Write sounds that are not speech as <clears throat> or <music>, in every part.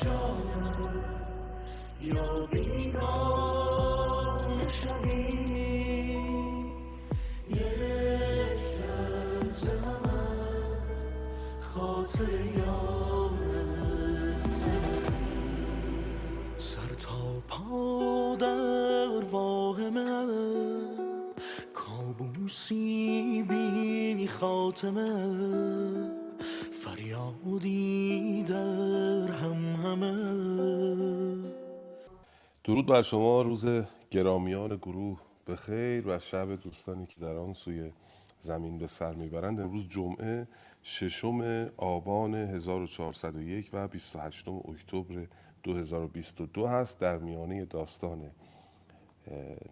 جانم یا بیگانه شوی یک لحظه هم از خاطر یار سر تا پا در واهمه کابوسی خاتمه فریادی در همه درود بر شما روز گرامیان گروه. به خیر و شب دوستانی که در آن سوی زمین به سر می‌برند. امروز جمعه ششم آبان 1401 و 28 اکتبر 2022 هست در میانه داستان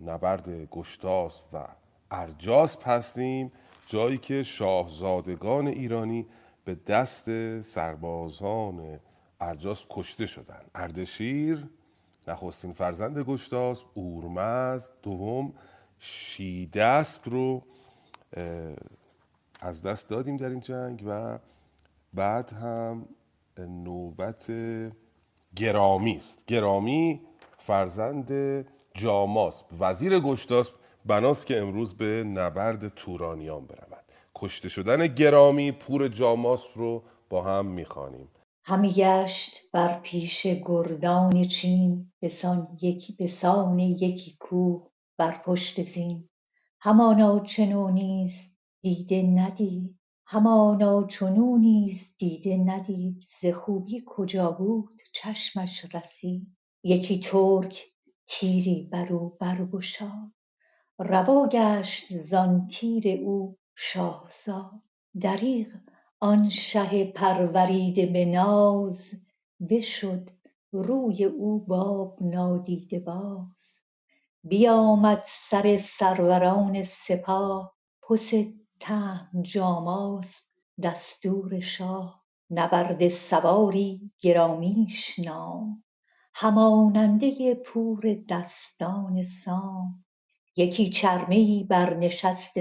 نبرد گشتاس و ارجاسپ هستیم جایی که شاهزادگان ایرانی به دست سربازان ارجاسپ کشته شدند اردشیر نخستین فرزند گشتاسپ اورمزد دوم شیدسپ رو از دست دادیم در این جنگ و بعد هم نوبت گرامی است. گرامی فرزند جاماسپ. وزیر گشتاسپ بناست که امروز به نبرد تورانیان برود. کشته شدن گرامی پور جاماسپ رو با هم می‌خوانیم. همی گشت بر پیش گردان چین بسان یکی بسان یکی کوه بر پشت زین. همانا چنو نیز دیده ندید. همانا چنو نیز دیده ندید. ز خوبی کجا بود چشمش رسید. یکی ترک تیری بر او برگشاد. روا گشت زان تیر او شاهزاد. دریغ آن شه پروریده به ناز بشد روی او باب نادیده باز. بیامد سر سروران سپاه پس تهم جاماسپ دستور شاه. نبرده سواری گرامیش نام هماننده پور دستان سام. یکی چرمه بر نشست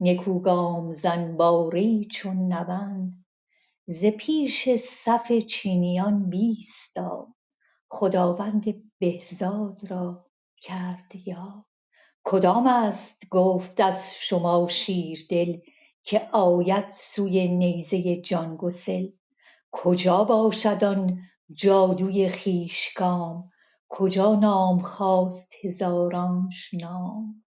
سمند نکو گام زن باره ای چون نوند ز پیش صف چینیان بیستاد خداوند بهزاد را کرد یاد. کدامست گفت از شما شیردل که آید سوی نیزه جان گسل؟ کجا باشد آن جادوی خویش گام کجا نام خواست هزارانش نام؟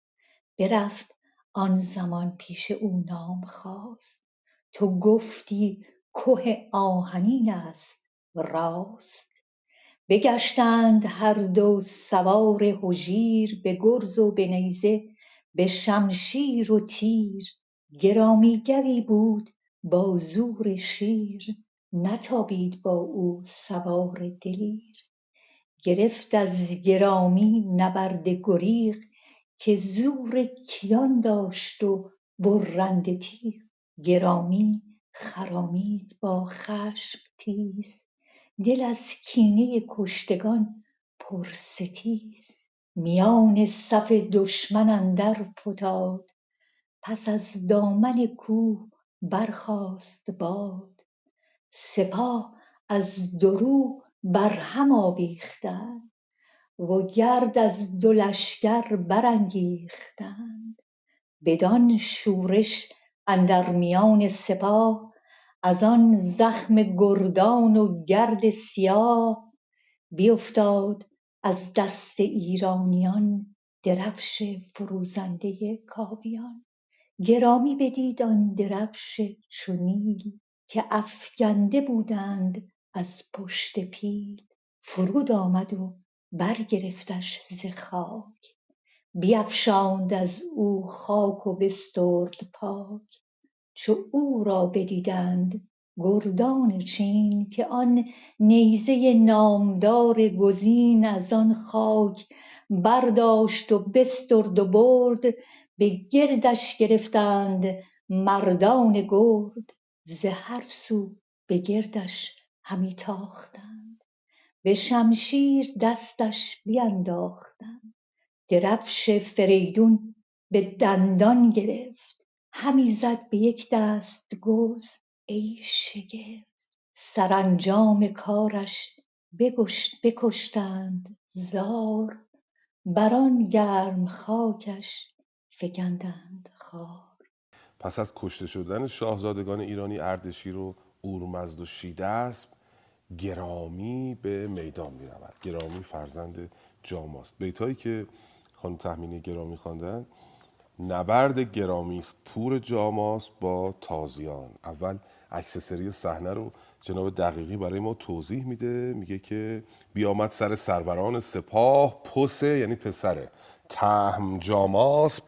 برفت آن زمان پیش او نام خواست. تو گفتی که آهنینست راست. بگشتند هر دو سوار هجیر به گرز و به نیزه به شمشیر و تیر. گرامی گوی بود با زور شیر نتابید با او سوار دلیر. گرفت از گرامی نبرد گریغ که زور کیان داشت و برنده تیغ گرامی خرامید با خشم تیز. دل از کینه کشتگان پر ستیز میان صف دشمن اندر فتاد. پس از دامن کوه برخاست باد. سپاه از دو رو برهم آویختند و گرد از دو لشکر برانگیختند. بدان شورش اندر میان سپاه ازان زخم گردان و گرد سیاه بیفتاد از دست ایرانیان درفش فروزنده کاویان. گرامی بدید آن درفش چو که افگنده بودند از پشت پیل. فرود آمد و برگرفتش ز خاک بیفشاند از او خاک و بسترد پاک. چو او را بدیدند گردان چین که آن نیزه نامدار گزین ازان خاک برداشت و بسترد و برد به گردش گرفتند مردان گرد. ز هر سو به گردش همی تاختند. به شمشیر دستش بینداختند درفش فریدون به دندان گرفت. همی زد به یک دست گرز ای شگفت. سرانجام کارش بکشتند زار. بر آن گرم خاکش فگندند خار. پس از کشته شدن شاهزادگان ایرانی اردشیر و اورمزد و شیدسب گرامی به میدان می رود گرامی فرزند جاماست بیتایی که خانم تحمینی گرامی خواندن نبرد گرامی است پور جاماست با تازیان. اول اکسسری صحنه رو جناب دقیقی برای ما توضیح میده. میگه که بیامد سر سروران سپاه پسه یعنی پسره تهم جاماسپ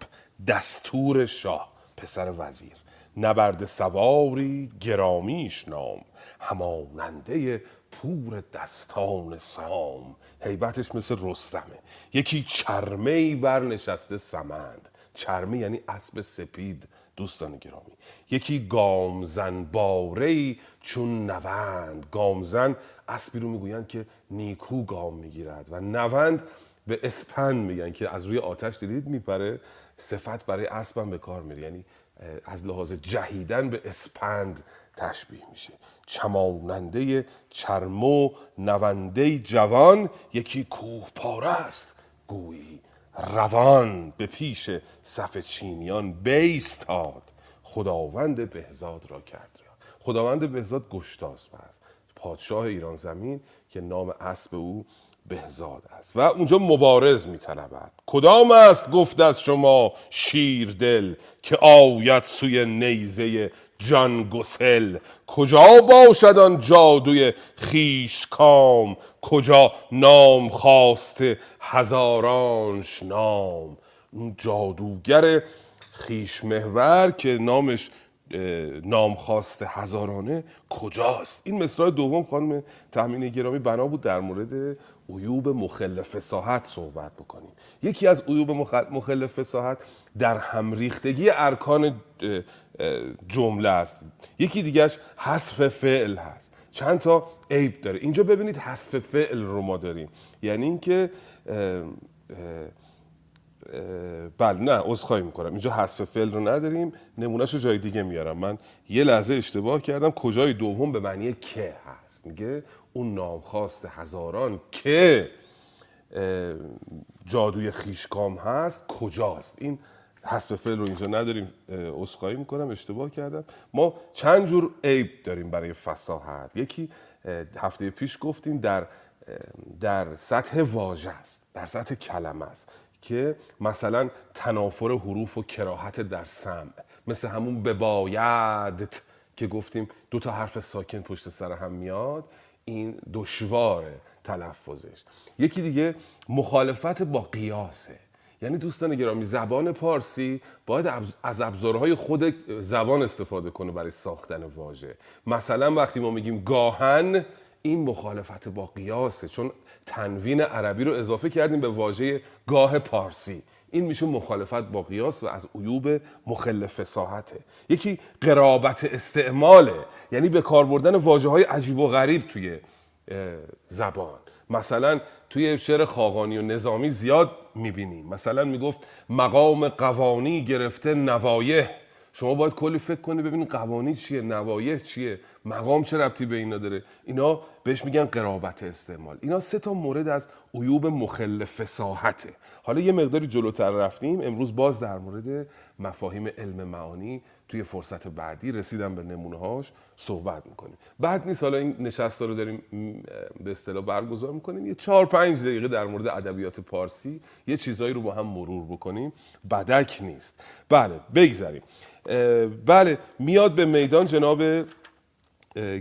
دستور شاه پسر وزیر. نبرد سواری گرامیش نام هماننده پور دستان سام. حیبتش مثل رستمه. یکی چرمه برنشسته سمند. چرمه یعنی اسب سپید دوستان گرامی. یکی گامزن باره چون نوند. گامزن اسبی رو می‌گویند که نیکو گام می‌گیرد و نوند به اسپند میگن که از روی آتش دیدید میپره صفت برای اسبم به کار میره. یعنی از لحاظ جهیدن به اسپند تشبیه میشه. چماننده چرمو نونده جوان یکی کوه پاره است. گویی روان به پیش صف چینیان بیستاد. خداوند بهزاد را کرد خداوند بهزاد گشتاسب است. پادشاه ایران زمین که نام اسب او بهزاد است و اونجا مبارز میطلبد کدام است گفت از شما شیر دل که آید سوی نیزه جان گسل؟ کجا باشد آن جادوی خیش کام کجا نام خواسته هزارانش نام؟ اون جادوگر خیش محور که نامش نام خواسته هزارانه کجاست؟ این مصرع دوم خانم تحمین گرامی بنا بود در مورد عیوب مخل فساحت صحبت بکنیم. یکی از عیوب مخل فساحت در همریختگی ارکان جمله است. یکی دیگهش حذف فعل هست. چند تا عیب داره. اینجا ببینید حذف فعل رو ما داریم. یعنی اینکه بله نه عذرخواهی می‌کنم. اینجا حذف فعل رو نداریم. نمونهش رو جای دیگه میارم. من یه لحظه اشتباه کردم. کجای دوم به معنی که هست؟ میگه اون نامخواست هزاران که جادوی خیشکام هست کجاست؟ این حذف فعل رو اینجا نداریم عذرخواهی می‌کنم اشتباه کردم. ما چند جور عیب داریم برای فساحت یکی هفته پیش گفتیم در در سطح واژه است در سطح کلمه است که مثلا تنافر حروف و کراهت در سمع. مثل همون بباید که گفتیم دو تا حرف ساکن پشت سر هم میاد. این دشواره تلفظش. یکی دیگه مخالفت با قیاسه. یعنی دوستان گرامی زبان پارسی باید از ابزارهای خود زبان استفاده کنه برای ساختن واژه. مثلا وقتی ما میگیم گاهن این مخالفت با قیاسه. چون تنوین عربی رو اضافه کردیم به واژه گاه پارسی. این میشه مخالفت با قیاس و از عیوب مخل فساحته یکی قرابت استعماله یعنی به کار بردن واجه های عجیب و غریب توی زبان. مثلا توی شعر خاقانی و نظامی زیاد می‌بینیم. مثلا می‌گفت مقام قوانی گرفته نوایه شما باید کلی فکر کنی ببینید قوانی چیه نوایه چیه مقام چه ربطی به اینا داره. اینا بهش میگن قرابت استعمال. اینا سه تا مورد از عیوب مخل فساحته حالا یه مقداری جلوتر رفتیم. امروز باز در مورد مفاهیم علم معانی توی فرصت بعدی رسیدم به نمونه هاش صحبت می‌کنیم. بعد نیست حالا این نشست رو داریم به اصطلاح برگزار می‌کنیم. یه چهار پنج دقیقه در مورد ادبیات پارسی یه چیزایی رو با هم مرور بکنیم. بدک نیست. بله بگذریم بله میاد به میدان جناب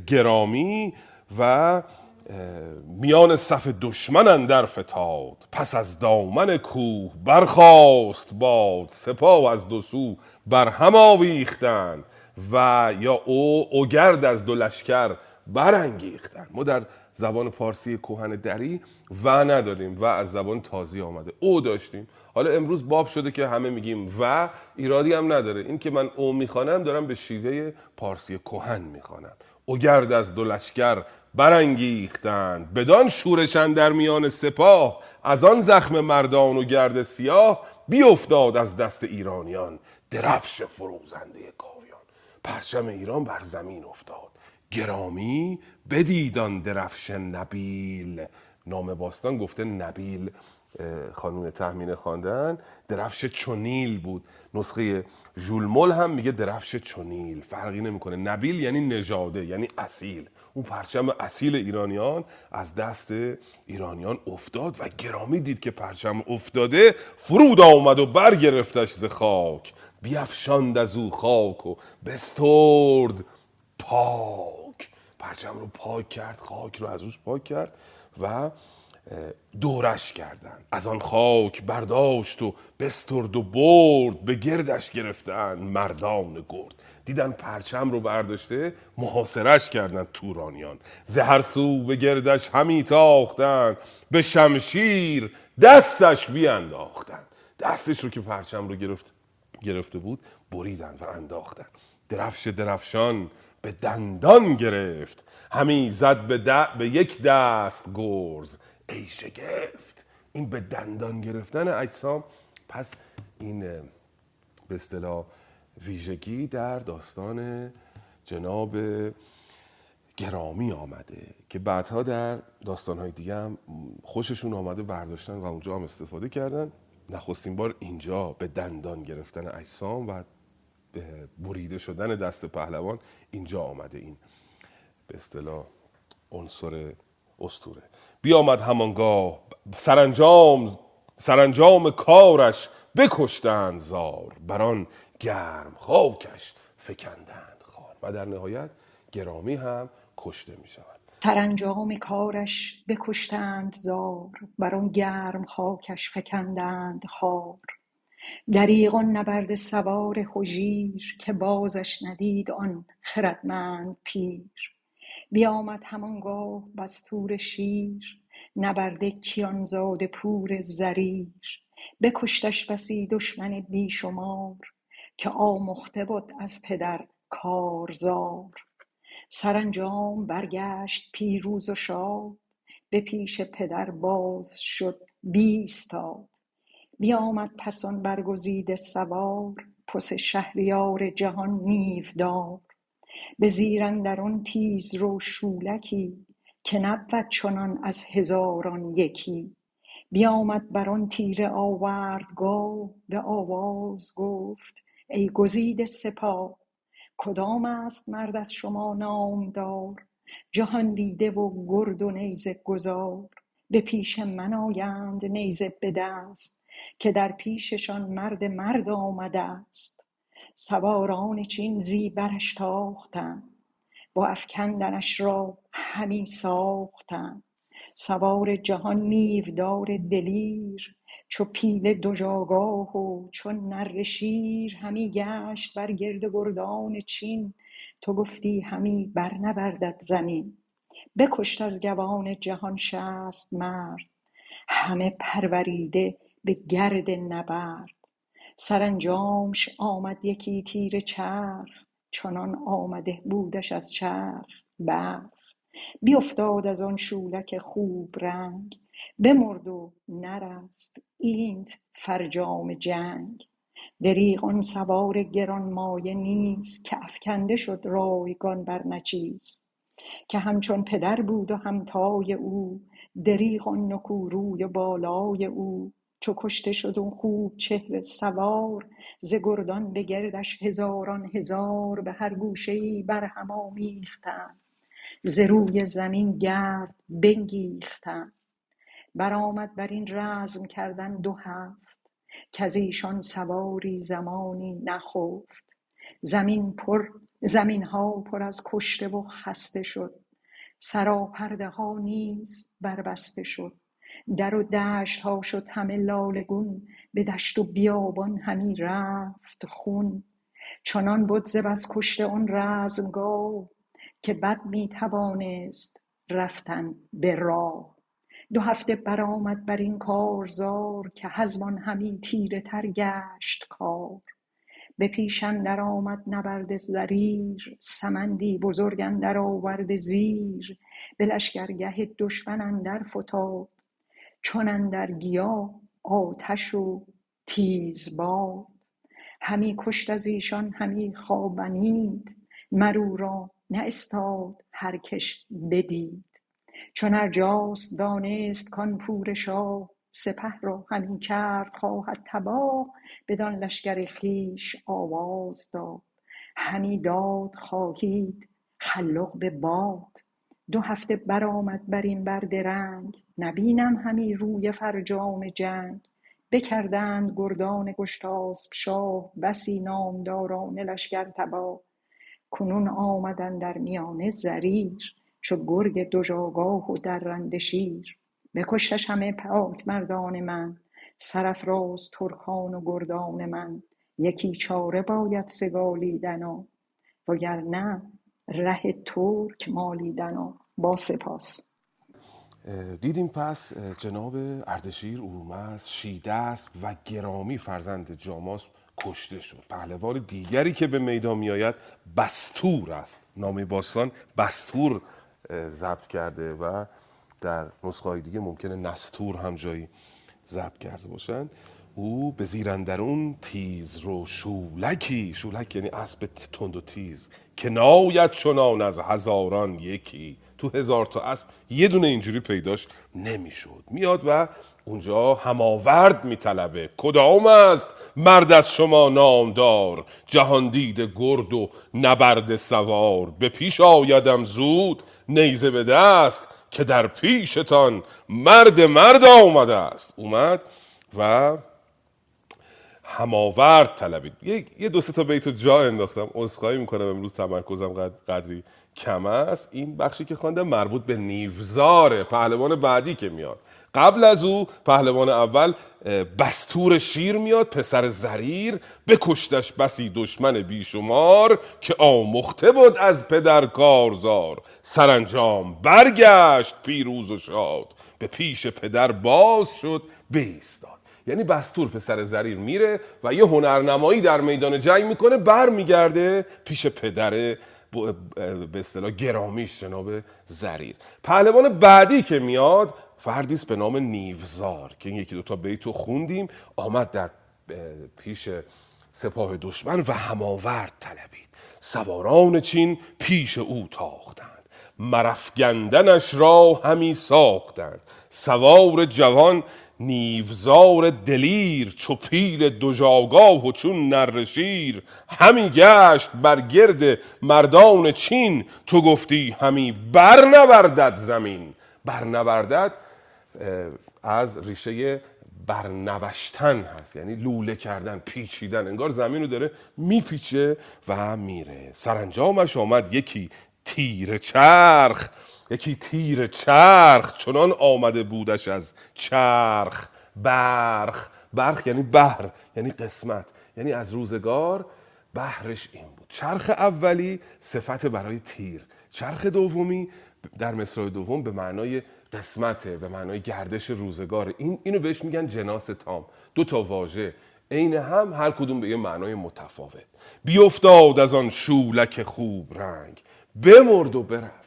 گرامی و میان صف دشمن در فتاد. پس از دامن کوه برخاست باد سپاه از دو سو بر هم آویختن و یا او اوگرد از دو لشکر برانگیختن. ما در زبان پارسی کوهن دری و نداریم و از زبان تازی آمده. او داشتیم حالا امروز باب شده که همه میگیم و ایرادی هم نداره. این که من او می‌خوانم دارم به شیوه پارسی کوهن می‌خوانم. اوگرد از دو لشکر برانگیختند بدان شورشن در میان سپاه از آن زخم مردان و گرد سیاه بیافتاد از دست ایرانیان. درفش فروزنده کاویان. پرچم ایران بر زمین افتاد. گرامی بدیدان درفش نبیل. نام باستان گفته نبیل. خانون تحمینه خواندن. درفش چونیل بود. نسخه ژولمول هم میگه درفش چونیل فرقی نمی‌کنه. نبیل یعنی نژاده یعنی اصیل. اون پرچم اصیل ایرانیان از دست ایرانیان افتاد و گرامی دید که پرچم افتاده فرود آمد و برگرفتش ز خاک. بیافشاند از او خاک و بسترد پاک. پرچم رو پاک کرد خاک رو از اوش پاک کرد و دورش کردند. از آن خاک برداشت و بسترد و برد به گردش گرفتن مردان گرد. دیدن پرچم رو برداشته محاصرش کردن تورانیان. زهر سو به گردش همی تاختن به شمشیر دستش بیانداختن دستش رو که پرچم رو گرفت گرفته بود بریدن و انداختن درفش درفشان به دندان گرفت. همی زد به, به یک دست گرز. ای شگفت این به دندان گرفتن اجسام. پس این به اصطلاح ویژگی در داستان جناب گرامی آمده که بعدها در داستانهای دیگه هم خوششون آمده برداشتن و اونجا هم استفاده کردن. نخستین بار اینجا به دندان گرفتن اجسام و بریده شدن دست پهلوان اینجا آمده این به اصطلاح عنصر استوره. بیامد همانگاه. سرانجام سرانجام کارش بکشتند زار. بران گرم خاکش فکندند خار. و در نهایت گرامی هم کشته می شود سرانجام کارش بکشتند زار. بران گرم خاکش فکندند خار. دریغ آن نبرد سوار هژیر که بازش ندید آن خردمند پیر. بیامد همانگاه بستور شیر نبرده کیان زاده پور زریر. بکشتش بسی دشمن بی شمار که آمخته بد از پدر کارزار. سرانجام برگشت پیروز و شاد به پیش پدر باز شد بیستاد. بیامد پس آن برگزیده سوار پس شهریار جهان نیودار به زیر اندرون تیزرو شولکی که نبود چنان از هزاران یکی. بیامد بران تیره آوردگاه به آواز گفت ای گزیده سپاه کدام است مرد از شما نامدار؟ جهاندیده و گرد و نیزه گزار. به پیش من آیند نیزه به دست که در پیششان مرد مرد آمدست سواران چین زیبرش تاختند و افکندنش را همی ساختند سوار جهان نیودار دلیر چو پیل دژآگاه و چون نره شیر همی گشت بر گرد گردان چین. تو گفتی همی برنوردد زمین. بکشت از گوان جهان شصت مرد. همه پروریده به گرد نبرد. سرانجامش آمد یکی تیره چرخ چنان آمده بودش از چرخ برق بیافتاد از آن شولک خوب رنگ بمرد و نرست اینت فرجام جنگ. دریغ آن سوار گرانمایه نیز که افکنده شد رایگان بر نچیز. که همچون پدر بود و همتای او دریغ آن نکوروی بالای او. چو کشته شد اون خوب چهر سوار ز گردان به گردش هزاران هزار به هر گوشه ای برهم آمیختند ز روی زمین گرد بنگیختند برآمد برین رزم کردن دو هفت کزیشان سواری زمانی نخفت. زمین ها پر از کشته و خسته شد. سراپرده ها نیز بربسته شد. در و دشت ها شد همه لاله گون به دشت و بیابان همی رفت خون. چنان بد ز بس کشته آن رزمگاه که بد می توانست رفتن به راه. دو هفته برآمد برین کارزار که هزیمان همی تیره تر گشت کار. به پیش اندر آمد نبرد زریر سمندی بزرگ اندر آورده زیر. به لشکرگه دشمن اندر فتاد چون اندر گیا آتش و تیز باد. همی کشت ازیشان همی خوابنید. مرو را نه استاد هر کش بدید. چون ارجاس دانست کان پور شاه سپه را همی کرد خواهد تباه. بدان لشکر خویش آواز داد. همی داد خواهید خلاق به باد. دو هفته برآمد بر این بر درنگ نبینم همی روی فرجام جنگ. بکردند گردان گشتاسپ شاه بسی نامداران لشکر تباه کنون آمد اندر میانه زریر چو گرگ دژآگاه و درنده شیر. بکشتش همه پاکمردان من سرافراز ترکان و گردان من. یکی چاره باید سگالیدنا وگرنه ره ترک مالیدنا با سپاس. دیدیم پس جناب اردشیر اورمز شیدست و گرامی فرزند جاماس کشته شد. پهلوان دیگری که به میدان میآید بستور است. نامه باستان بستور ضبط کرده و در نسخه دیگه ممکنه نستور هم جایی ضبط کرده باشند. او به زیراندرون تیز رو شولکی شولک یعنی اسب تند و تیز که ناید چنان از هزاران یکی. تو هزار تا اسب یه دونه اینجوری پیداش نمی‌شد. میاد و اونجا هماورد میطلبه. کدام است؟ مرد از شما نامدار جهاندید گرد و نبرد سوار. به پیش آیدم زود نیزه به دست که در پیشتان مرد مرد آمده است. اومد و هماورد طلبید. یه, دو سه تا بیتو جا انداختم. عذرخواهی می‌کنم امروز تمرکزم قد قدری کم است. این بخشی که خواندم مربوط به نیوزاره پهلوان بعدی که میاد. قبل از او پهلوان اول بستور شیر میاد پسر زریر بکشتش بسی دشمن بیشمار که آمخته بود از پدر کارزار. سرانجام برگشت پیروز و شاد. به پیش پدر باز شد بیستاد یعنی بستور پسر زریر میره و یه هنرنمایی در میدان جنگ می‌کنه برمیگرده پیش پدر به اصطلاح گرامیش جناب زریر. پهلوان بعدی که میاد فردی به نام نیوزار که این یکی دوتا بیتو خوندیم آمد در پیش سپاه دشمن و هماورد طلبید. سواران چین پیش او تاختند. مرفگندنش را همی ساختند. سوار جوان نیوزار دلیر چو پیل دژآگاه و چون نره شیر. همی گشت بر گرد مردان چین. تو گفتی همی برنوردد زمین. برنوردد از ریشه برنوشتن هست. یعنی لوله کردن پیچیدن. انگار زمین رو داره میپیچه و میره. سرانجامش آمد یکی تیر چرخ. یکی تیر چرخ چنان آمده بودش از چرخ. برخ برخ یعنی بحر یعنی قسمت. یعنی از روزگار بحرش این بود. چرخ اولی صفت برای تیر. چرخ دومی در مصرع دوم به معنای قسمته به معنای گردش روزگار. این اینو بهش میگن جناس تام. دو تا واژه. عین هم هر کدوم به یه معنای متفاوت. بیافتاد از آن شولک خوب رنگ. بمرد و برفت.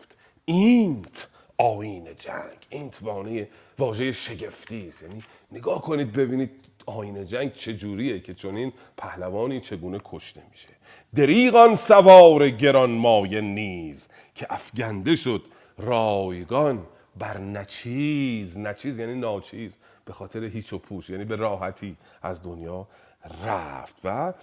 اینت آین جنگ. اینت وانه واژه شگفتی است. یعنی نگاه کنید ببینید آین جنگ چجوریه که چون این پهلوانی چگونه کشته میشه. دریغان سوار گران مایه نیز که افگنده شد رایگان بر نچیز. نچیز یعنی ناچیز به خاطر هیچ و پوش یعنی به راحتی از دنیا رفت و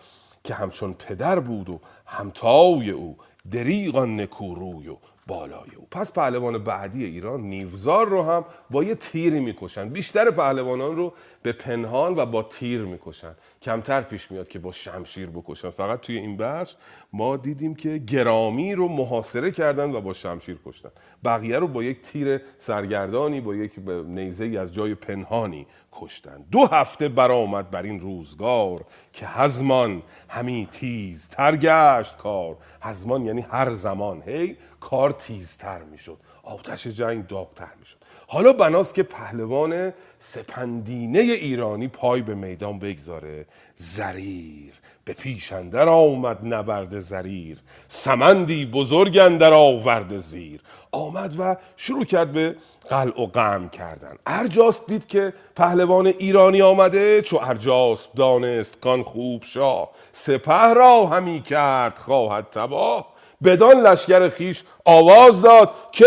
که همچون پدر بود و همتای او دریغان نکوروی و بالای او. پس پهلوان بعدی ایران نیوزار رو هم با یه تیری می‌کشن. بیشتر پهلوانان رو به پنهان و با تیر می‌کشن. کمتر پیش میاد که با شمشیر بکشن. فقط توی این بخش ما دیدیم که گرامی رو محاصره کردن و با شمشیر کشتن. بقیه رو با یک تیر سرگردانی با یک نیزه از جای پنهانی کشتن. دو هفته برآمد بر این روزگار که هزمان همی تیز تر گشت کار. هزمان یعنی هر زمان. هی کار تیزتر می‌شد. آتش جنگ داغتر می‌شد. حالا بناست که پهلوان سپندینه ایرانی پای به میدان بگذاره. زریر به پیش اندر آمد نبرد زریر. سمندی بزرگ اندر آورد زیر. آمد و شروع کرد به قلع و غم کردن. ارجاس دید که پهلوان ایرانی آمده چو ارجاس دانست کان خوب شاه. سپه را همی کرد خواهد تباه. بدان لشکر خیش آواز داد که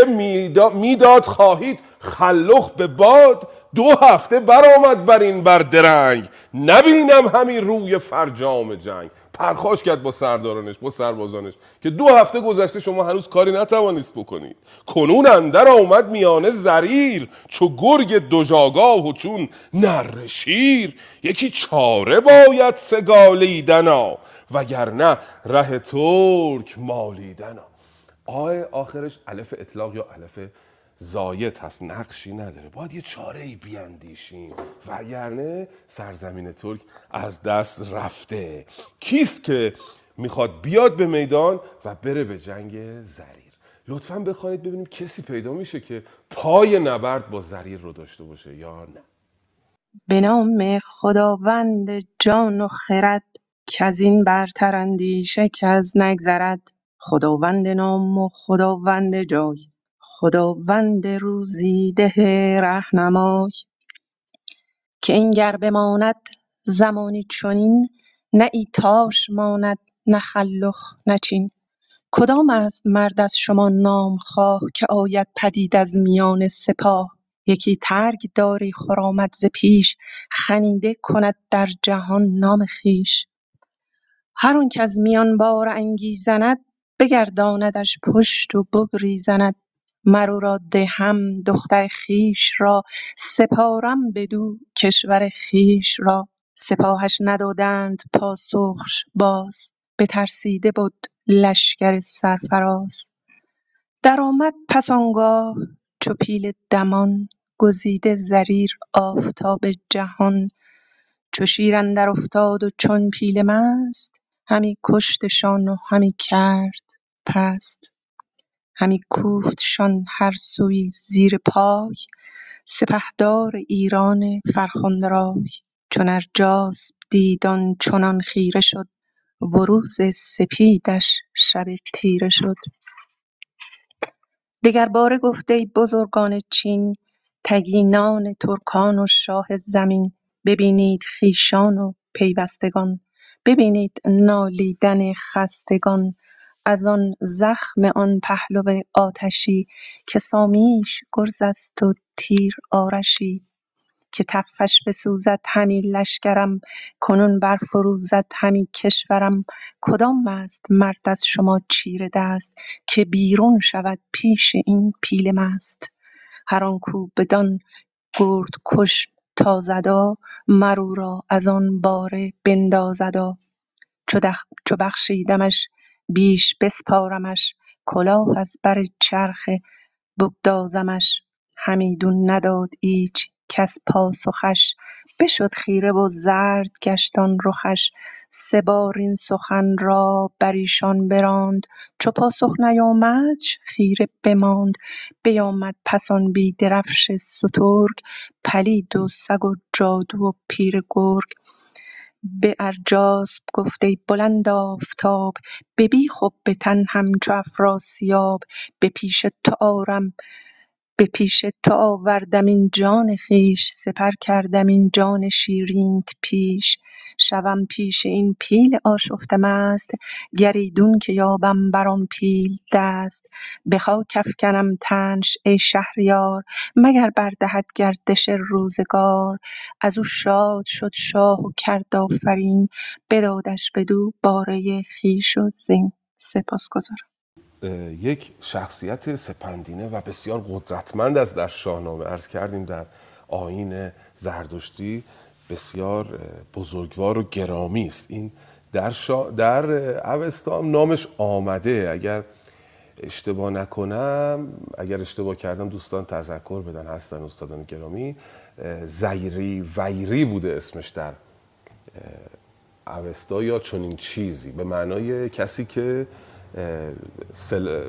می‌داد خواهید خلخ به باد. دو هفته برآمد بر این بر درنگ. نبینم همین روی فرجام جنگ. پرخاش کرد با سردارانش با سربازانش که دو هفته گذشته شما هنوز کاری نتوانست بکنید. کنون اندر آمد میانه زریر چو گرگ دوژاگاه و چون نر شیر. یکی چاره باید سگالیدنا وگرنه ره ترک مالیدنا. آه آخرش الف اطلاق یا الف زاید هست نقشی نداره. باید یه چاره ای بیاندیشیم. وگرنه سرزمین ترک از دست رفته. کیست که می‌خواد بیاد به میدان و بره به جنگ زریر؟ لطفا بخوانید ببینیم کسی پیدا میشه که پای نبرد با زریر رو داشته باشه یا نه. به نام خداوند جان و خرد که از این برتر اندیشه از نگذرد. خداوند نام و خداوند جای. خداوند روزیده رهنمای. که این گر بماند زمانی چنین نه ایتاش ماند نه خلخ نه چین. کدام است مرد از شما نامخواه که آید پدید از میان سپاه؟ یکی ترگ داری خرامد ز پیش خنیده کند در جهان نام خویش. هر آن کز میان بار انگیزند بگرداندش پشت و بگریزند. مر او را دهم دختر خویش را سپارم بدو کشور خویش را. سپاهش ندادند پاسخش باز بترسیده بد لشکر سرفراز. درآمد پس آنگاه چو پیل دمان گزیده زریر آفتاب جهان. چو شیر اندر افتاد و چون پیل مست همی کشتشان و همی کرد پست. همی کوفتشان هر سوی زیر پای سپهدار ایران فرخنده رای. چون ارجاسپ دید آنچنان خیره شد و روز سپیدش شب تیره شد. دگرباره گفت ای بزرگان چین تگینان ترکان و شاه زمین ببینید خویشان و پیوستگان ببینید نالیدن خستگان. از آن زخم آن پهلو آتشی که سامیش گرز است و تیر آرشی که تفش بسوزد همی لشکرم کنون برفروزد همی کشورم. کدام است مرد از شما چیره دست که بیرون شود پیش این پیل مست؟ هر آن کو بدان گردکش تازدا مر او را از آن باره بندازدا. چو بخشیدمش بیش بسپارمش کلاه از بر چرخ بگدازمش. همیدون نداد ایچ کس پاسخش بشد خیره و زرد گشت آن رخش. سه بار این سخن را بر ایشان براند چو پاسخ نیامدش خیره بماند. بیامد پس آن بی درفش سترگ پلید و سگ و جادو و پیر گرگ. به ارجاسپ گفت ای بلند آفتاب به بیخ و به تن همچو افراسیاب به پیش تو آرم. به پیش تو آوردم این جان خویش سپر کردم این جان شیرینت پیش. شوم پیش این پیل آشفته مست گر ایدون که یابم بر آن پیل دست. به خاک افکنم تنش ای شهریار مگر بردهد گردش روزگار. از او شاد شد شاه و کرد آفرین بدادش بدو باره خویش و زین. سپاسگزارم. یک شخصیت سپندینه و بسیار قدرتمند است در شاهنامه عرض کردیم در آیین زردشتی. بسیار بزرگوار و گرامی است. این در, شا... در اوستا نامش آمده. اگر اشتباه نکنم اگر اشتباه کردم دوستان تذکر بدن. هستن استادان گرامی. زیری ویری بوده اسمش در اوستا یا چنین چیزی. به معنای کسی که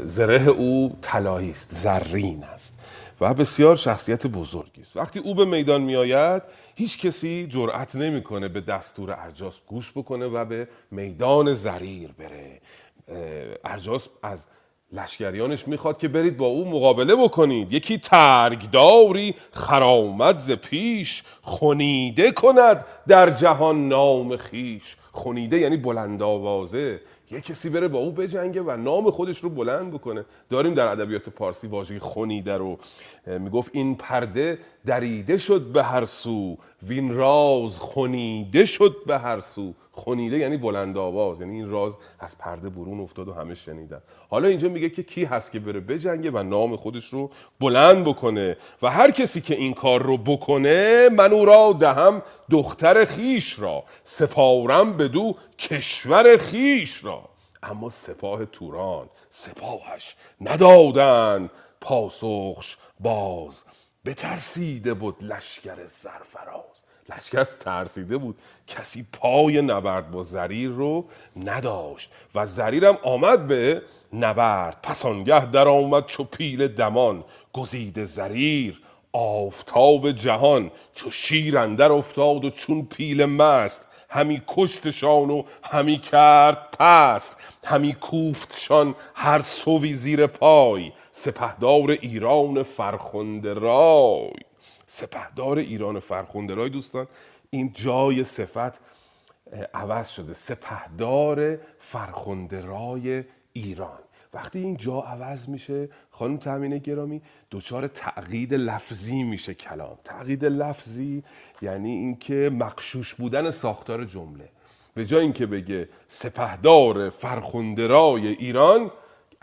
زره او طلایی است زرین است و بسیار شخصیت بزرگی است. وقتی او به میدان میآید هیچ کسی جرأت نمی‌کنه به دستور ارجاسپ گوش بکنه و به میدان زریر بره. ارجاسپ از لشکریانش می‌خواد که برید با او مقابله بکنید. یکی ترگداری خرامد ز پیش خونیده کند در جهان نام خیش. خونیده یعنی بلند آوازه یه کسی بره با او بجنگه و نام خودش رو بلند بکنه. داریم در ادبیات پارسی واژه خونیده رو می‌گفت این پرده دریده شد به هر سو وین راز خونیده شد به هر سو. خونیده یعنی بلند آواز یعنی این راز از پرده برون افتاد و همه شنیدن. حالا اینجا میگه که کی هست که بره بجنگه و نام خودش رو بلند بکنه. و هر کسی که این کار رو بکنه من او را دهم دختر خیش را سپارم بدو کشور خیش را. اما سپاه توران سپاهش ندادن. پاسخش باز. بترسیده بود لشکر سرفراز. لشکر ترسیده بود کسی پای نبرد با زریر رو نداشت و زریرم آمد به نبرد. پس آنگه در آمد چو پیل دمان گزیده زریر آفتاب جهان چو شیر اندر افتاد و چون پیل مست همی کشتشان و همی کرد پست همی کوفتشان هر سوی زیر پای. سپهدار ایران فرخنده رای. سپهدار ایران فرخنده رای دوستان. این جای صفت عوض شده. سپهدار فرخنده رای ایران. وقتی این جا عوض میشه خانم تامین گرامی دچار تعقید لفظی میشه کلام. تعقید لفظی یعنی اینکه مقشوش بودن ساختار جمله. به جای اینکه بگه سپهدار فرخندرای ایران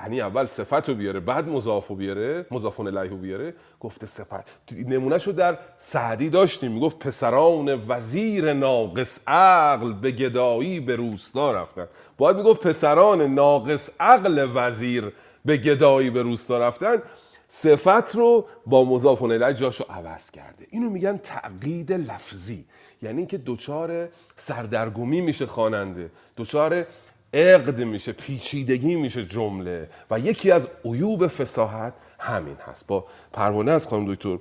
یعنی اول صفت رو بیاره بعد مضاف رو بیاره مضاف الیه رو بیاره. گفته سپه نمونه شو در سعدی داشتیم. می‌گفت پسران وزیر ناقص عقل به گدایی به روستا رفتن. باید می‌گفت پسران ناقص عقل وزیر به گدایی به روستا رفتن. صفت رو با مضاف الیه جاشو عوض کرده. اینو میگن تعقید لفظی. یعنی اینکه دچار سردرگمی میشه خواننده. دچار عقد میشه پیچیدگی میشه جمله. و یکی از عیوب فساحت همین هست. با پروانه از خانم دکتر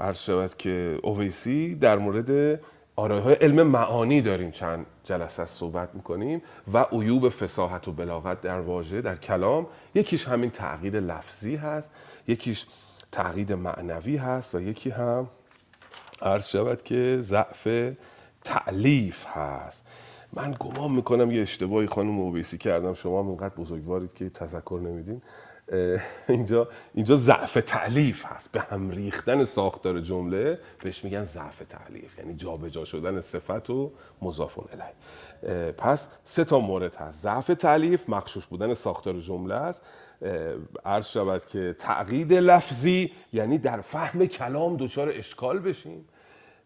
عرض شود که اویسی در مورد آرای های علم معانی داریم چند جلسه صحبت می‌کنیم و عیوب فساحت و بلاغت در واژه در کلام. یکیش همین تعقید لفظی هست یکیش تعقید معنوی هست و یکی هم عرض شود که ضعف تعلیف هست. من گمان می‌کنم یه اشتباهی خانم موبیسی کردم. شما هم اینقدر بزرگوارید که تذکر نمیدین. اینجا اینجا ضعف تعلیف هست. به هم ریختن ساختار جمله بهش میگن ضعف تعلیف یعنی جابجا شدن صفت و مضاف الیه پس سه تا مورد هست. ضعف تعلیف مخشوش بودن ساختار جمله است. عرض شود که تعقید لفظی یعنی در فهم کلام دچار اشکال بشیم.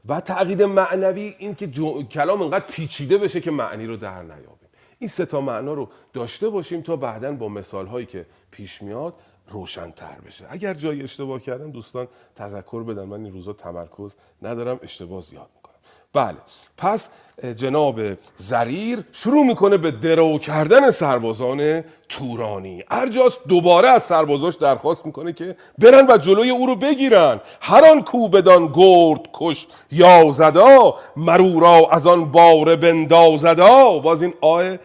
و تعقید معنوی این که کلام انقدر پیچیده بشه که معنی رو در نیابیم. این سه تا معنا رو داشته باشیم تا بعدا با مثال هایی که پیش میاد روشنتر بشه. اگر جایی اشتباه کردم دوستان تذکر بدن. من این روزا تمرکز ندارم اشتباه زیاد بله. پس جناب زریر شروع می‌کنه به درو کردن سربازان تورانی. ارجاس دوباره از سربازاش درخواست می‌کنه که برن و جلوی او رو بگیرن. هر آن کو بدان گرد کش یا زدا مرورا از آن بار بندازدا. باز این آه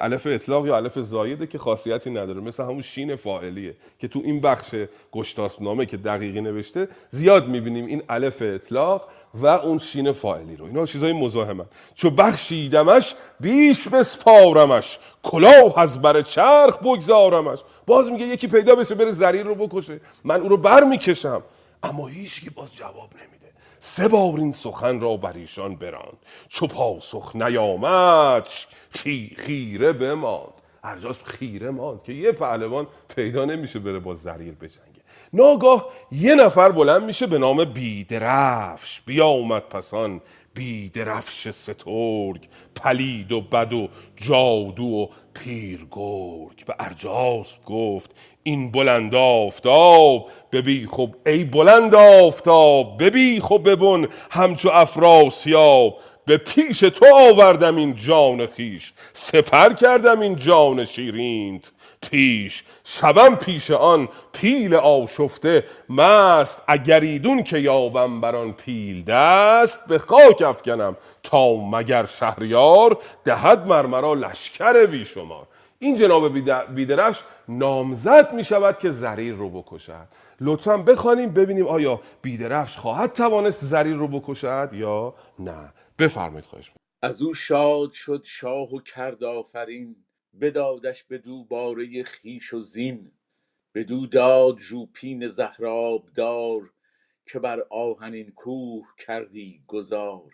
الف اطلاق یا الف زایده که خاصیتی نداره. مثل همون شین فاعلیه که تو این بخش گشتاسب نامه که دقیقی نوشته زیاد می‌بینیم این الف اطلاق. و اون شین فاعلی رو. اینا چیزای مزاحمن. چو بخشیدمش بیش بسپارمش. کلاه از بر چرخ بگذارمش. باز میگه یکی پیدا بشه بره زریر رو بکشه. من او رو بر می‌کشم. اما هیچکی باز جواب نمیده. سه بار این سخن را بر ایشان براند. چو پاسخ نیامد خیره بماند. ارجاس خیره ماند که یه پهلوان پیدا نمیشه بره با زریر بجنگه. ناگاه یه نفر بلند میشه به نام بیدرفش. بیامد پسان بیدرفش سترگ. پلید و بد و جادو و پیرگرگ. به ارجاس گفت این بلند آفتاب ببی خب ای بلند آفتاب ببی خب ببون همچو افراسیاب. به پیش تو آوردم این جان خیش. سپر کردم این جان شیرینت. پیش شبم پیش آن پیل آشفته مست اگریدون که یابم بر آن پیل دست به خاک افکنم تا مگر شهریار دهد مرمرا لشکر بیشمار. این جناب بیدرفش نامزد می شود که زریر رو بکشد. لطفا بخوانیم ببینیم آیا بیدرفش خواهد توانست زریر رو بکشد یا نه. بفرمایید خواهش از او شاد شد شاه و کرد آفرین. بدادش بدو باره خویش و زین بدو داد ژوپین زهرآبدار که بر آهنین کوه کردی گذار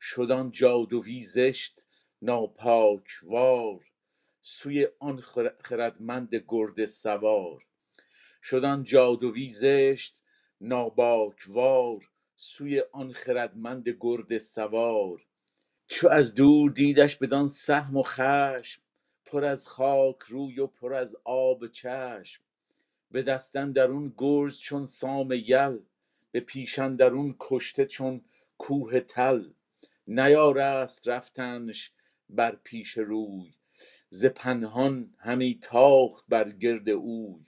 شد آن جادوی زشت ناپاک وار سوی آن خردمند گرد سوار. شد آن جادوی زشت ناباکوار سوی آن خردمند گرد سوار. چو از دور دیدش بدان سهم و خشم پر از خاک روی و پر از آب چشم. به دست اندرون گرز چون سام یل به پیش اندرون کشته چون کوه تل. نیارست رفتنش بر پیش روی ز پنهان همی تاخت بر گرد اوی.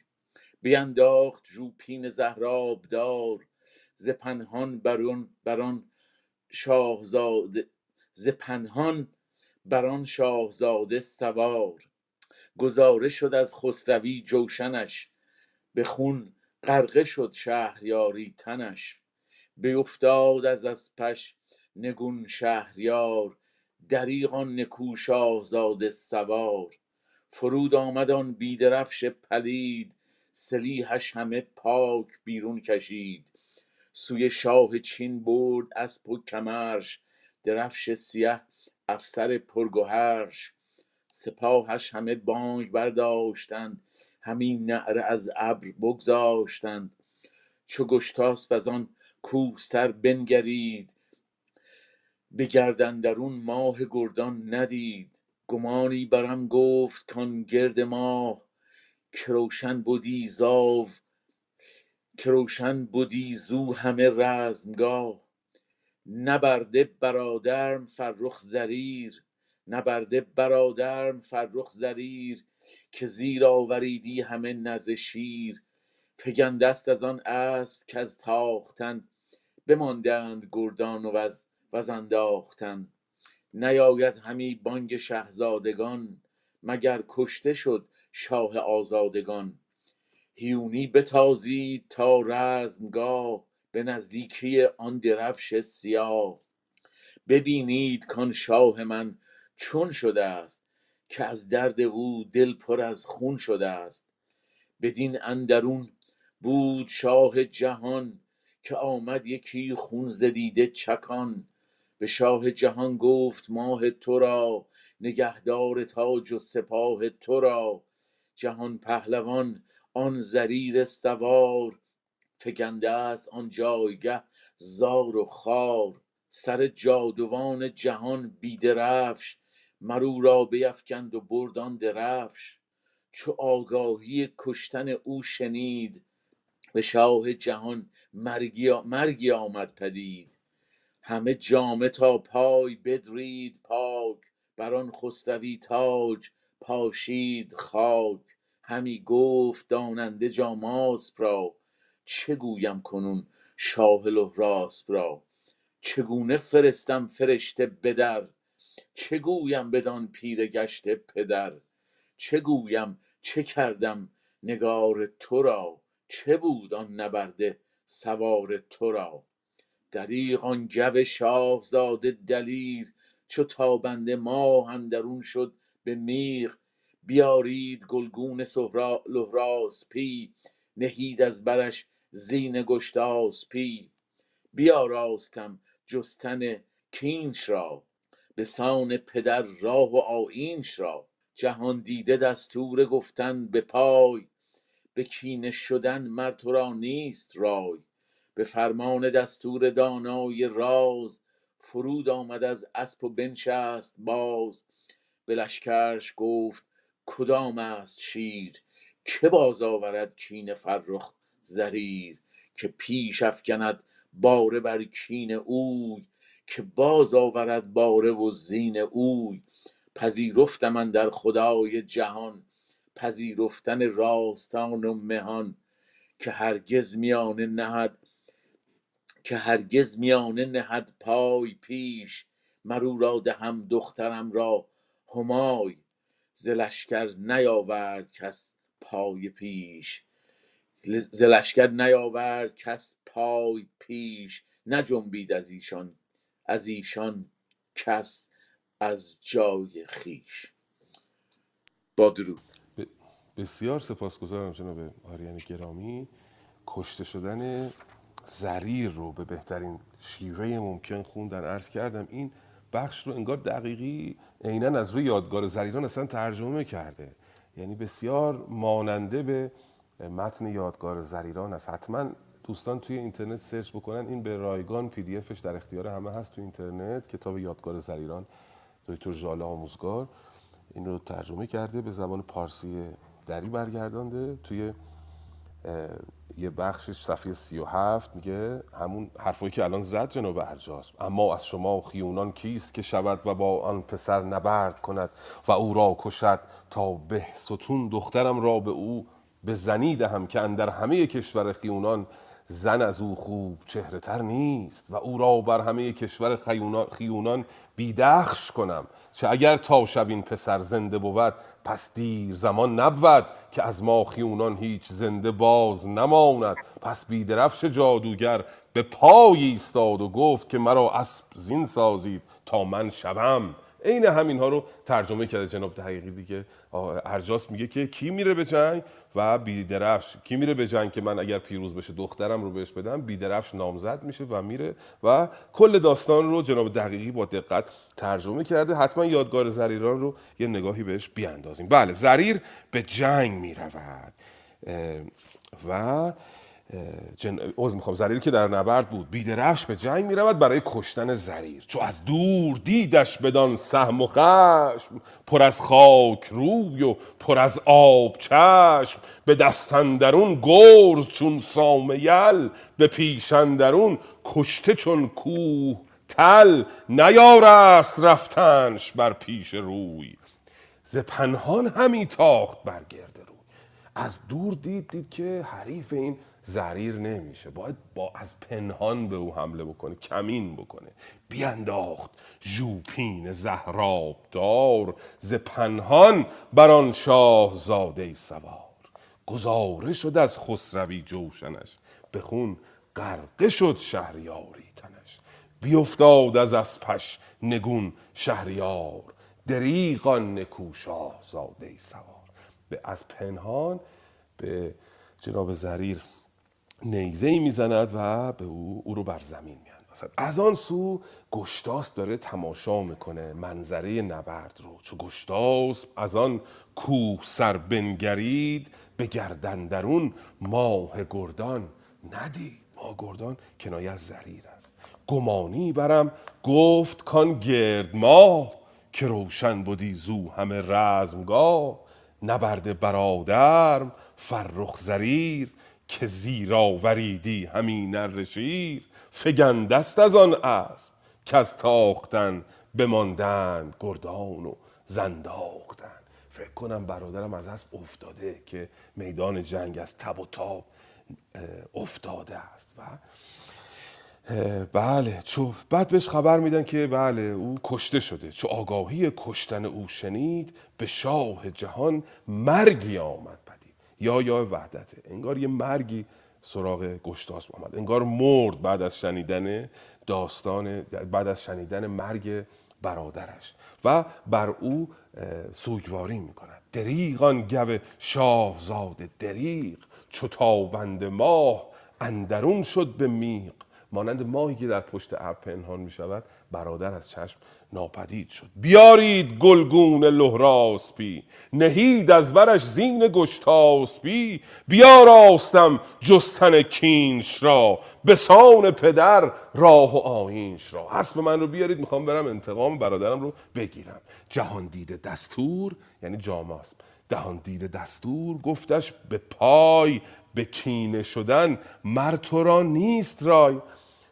بینداخت ژوپین زهرآبدار ز پنهان بر آن شاهزاده ز پنهان بر آن شاهزاده سوار. گذاره شد از خسروی جوشنش به خون غرقه شد شهریاری تنش. بیفتاد از اسپش نگون شهریار دریغ آن نکو شاهزاده سوار. فرود آمد آن بی درفش پلید سلیحش همه پاک بیرون کشید. سوی شاه چین برد اسپ و کمرش درفش سیه افسر پرگهرش سپاهش همه بانگ برداشتند همی نعره از ابر بگذاشتند. چو گشتاسپ از آن کوه سر بنگرید به گرد اندرون ماه گردان ندید. گمانی برم گفت کان گرد ماه که روشن بدی زاو که بدی زو همه رزمگاه. نبرده برادرم فرخ زریر نبرده برادرم فرخ زریر که زیر آوریدی همه نره شیر. فگنده ست از آن اسپ کز تاختن بماندند گردان وز انداختن. نیاید همی بانگ شهزادگان مگر کشته شد شاه آزادگان. هیونی بتازید تا رزمگاه به نزدیکی آن درفش سیاه. ببینید کان شاه من چون شده ست که از درد او دل پر از خون شده ست بدین اندرون بود شاه جهان که آمد یکی خون ز دیده چکان. به شاه جهان گفت ماه ترا نگهدار تاج و سپاه ترا جهان پهلوان آن زریر سوار فگنده ست آن جایگه زار و خوار سر جادوان جهان بی درفش مر او را بیفگند و برد آن درفش. چو آگاهی کشتن او شنید به شاه جهان مرگی آمد پدید. همه جامه تا پای بدرید پاک بر آن خسروی تاج پاشید خاک. همی گفت داننده جاماسپ را چه گویم کنون شاه لهراسپ را؟ چگونه فرستم فرشته به در چه گویم بدان پیر گشته پدر؟ چه گویم چه کردم نگار ترا چه بود آن نبرده سوار ترا دریغ آن گو شاهزاده دلیر چو تابنده ماه اندرون شد به میغ. بیارید گلگون لهراسپی نهید از برش زین گشتاسپی بیاراستم جستن کینش را بسان پدر راه و آیینش را. جهاندیده دستور گفتن به پای به کینه شدن مر ترا نیست رای. به فرمان دستور دانای راز فرود آمد از اسپ و بنشست باز. به لشکرش گفت کدام است شیر؟ که باز آورد کین فرخ؟ زریر که پیش افگند باره بر کین اوی که باز آورد باره و زین اوی. پذیرفتم اندر خدای جهان پذیرفتن راستان و مهان. که هرگز میانه نهد پای پیش. مر او را دهم دخترم را همای. ز لشکر نیاورد کس پای پیش. نجنبید از ایشان کس از جای خویش. با درود. ب- بسیار سپاسگزارم جناب آریان گرامی. کشته شدن زریر رو به بهترین شیوه ممکن خوندن عرض کردم. این بخش رو انگار دقیقی عینا از روی یادگار زریران اصلا ترجمه کرده. یعنی بسیار ماننده به متن یادگار زریران است. حتما دوستان توی اینترنت سرچ بکنن. این به رایگان پی دی افش در اختیار همه هست توی اینترنت. کتاب یادگار زریران دکتر ژاله آموزگار. این رو ترجمه کرده به زبان پارسی دری برگردانده. توی یه بخشش صفحه سی و هفت میگه همون حرفایی که الان زد جناب ارجاس اما از شما خیونان کیست که شود و با آن پسر نبرد کند و او را کشد تا به ستون دخترم را به او به زنی دهم که اندر همه کشور خیونان زن از او خوب چهره تر نیست و او را بر همه کشور خیونا- خیونان بیدخش کنم چه اگر تا شب این پسر زنده بود پس دیر زمان نبود که از ما خیونان هیچ زنده باز نماند. پس بیدرفش جادوگر به پای ایستاد و گفت که مرا اسب زین سازید تا من شوم. عین همین ها رو ترجمه کرده جناب دقیقی دیگه. ارجاس میگه که کی میره به جنگ و بیدرفش کی میره به جنگ که من اگر پیروز بشه دخترم رو بهش بدم بیدرفش نامزد میشه و میره و کل داستان رو جناب دقیقی با دقت ترجمه کرده. حتما یادگار زریران رو یه نگاهی بهش بیاندازیم. بله زریر به جنگ می‌رود. و جن... عذر می‌خوام زریر که در نبرد بود. بیدرفش به جنگ می‌رود برای کشتن زریر. چو از دور دیدش بدان سهم و خشم پر از خاک روی و پر از آب چشم. به دستندرون گرز چون سامیل به پیشندرون کشته چون کوه تل. نیارست رفتنش بر پیش روی. ز پنهان همی تاخت بر گرد روی. از دور دید که حریف این زریر نمیشه. باید با از پنهان به او حمله بکنه کمین بکنه. بیانداخت ژوپین زهراب دار ز پنهان بر آن شاه زاده سوار. گزاره شد از خسروی جوشنش. به خون غرقه شد شهریاری تنش. بیفتاد از اسپش نگون شهریار. دریغان نکوشاه زاده سوار. به از پنهان به جناب زریر نیزه ای می‌زند و به او او رو بر زمین میاندازد. از آن سو گشتاس داره تماشا می‌کنه منظره نبرد رو. چو گشتاس از آن کوه سر بنگرید به گردن درون ماه گردان ندید. ماه گردان کنایه از زریر است. گمانی برم گفت کان گرد ماه که روشن بودی زو همه رزمگاه. نبرد برادرم فرخ زریر که زیرا وریدی همین نر شیر فگندست از آن اسب که از تاختن بماندند گردان و زنداختن. فکر کنم برادرم از اسب افتاده که میدان جنگ از تب و تاب افتاده است. و بله چو بعد بهش خبر میدن که بله او کشته شده. چو آگاهی کشتن او شنید به شاه جهان مرگی آمد. یا یا وحدته. انگار یه مرگی سراغ گشتاس آمد انگار مرد بعد از شنیدن داستان بعد از شنیدن مرگ برادرش. و بر او سوگواری می‌کند. دریغان گو شاهزاده دریغ. چو تابند ماه اندرون شد به میغ. مانند ماهی که در پشت ابر پنهان می شود برادر از چشم ناپدید شد. بیارید گلگون لهراسپی نهید از برش زین گشتاسپی. بیاراستم جستن کینش را به سان پدر راه و آینش را. اسب من رو بیارید می‌خوام برم انتقام برادرم رو بگیرم. جهان دیده دستور یعنی جاماسب دهان دیده دستور گفتش به پای به کینه شدن مر تو را نیست رای.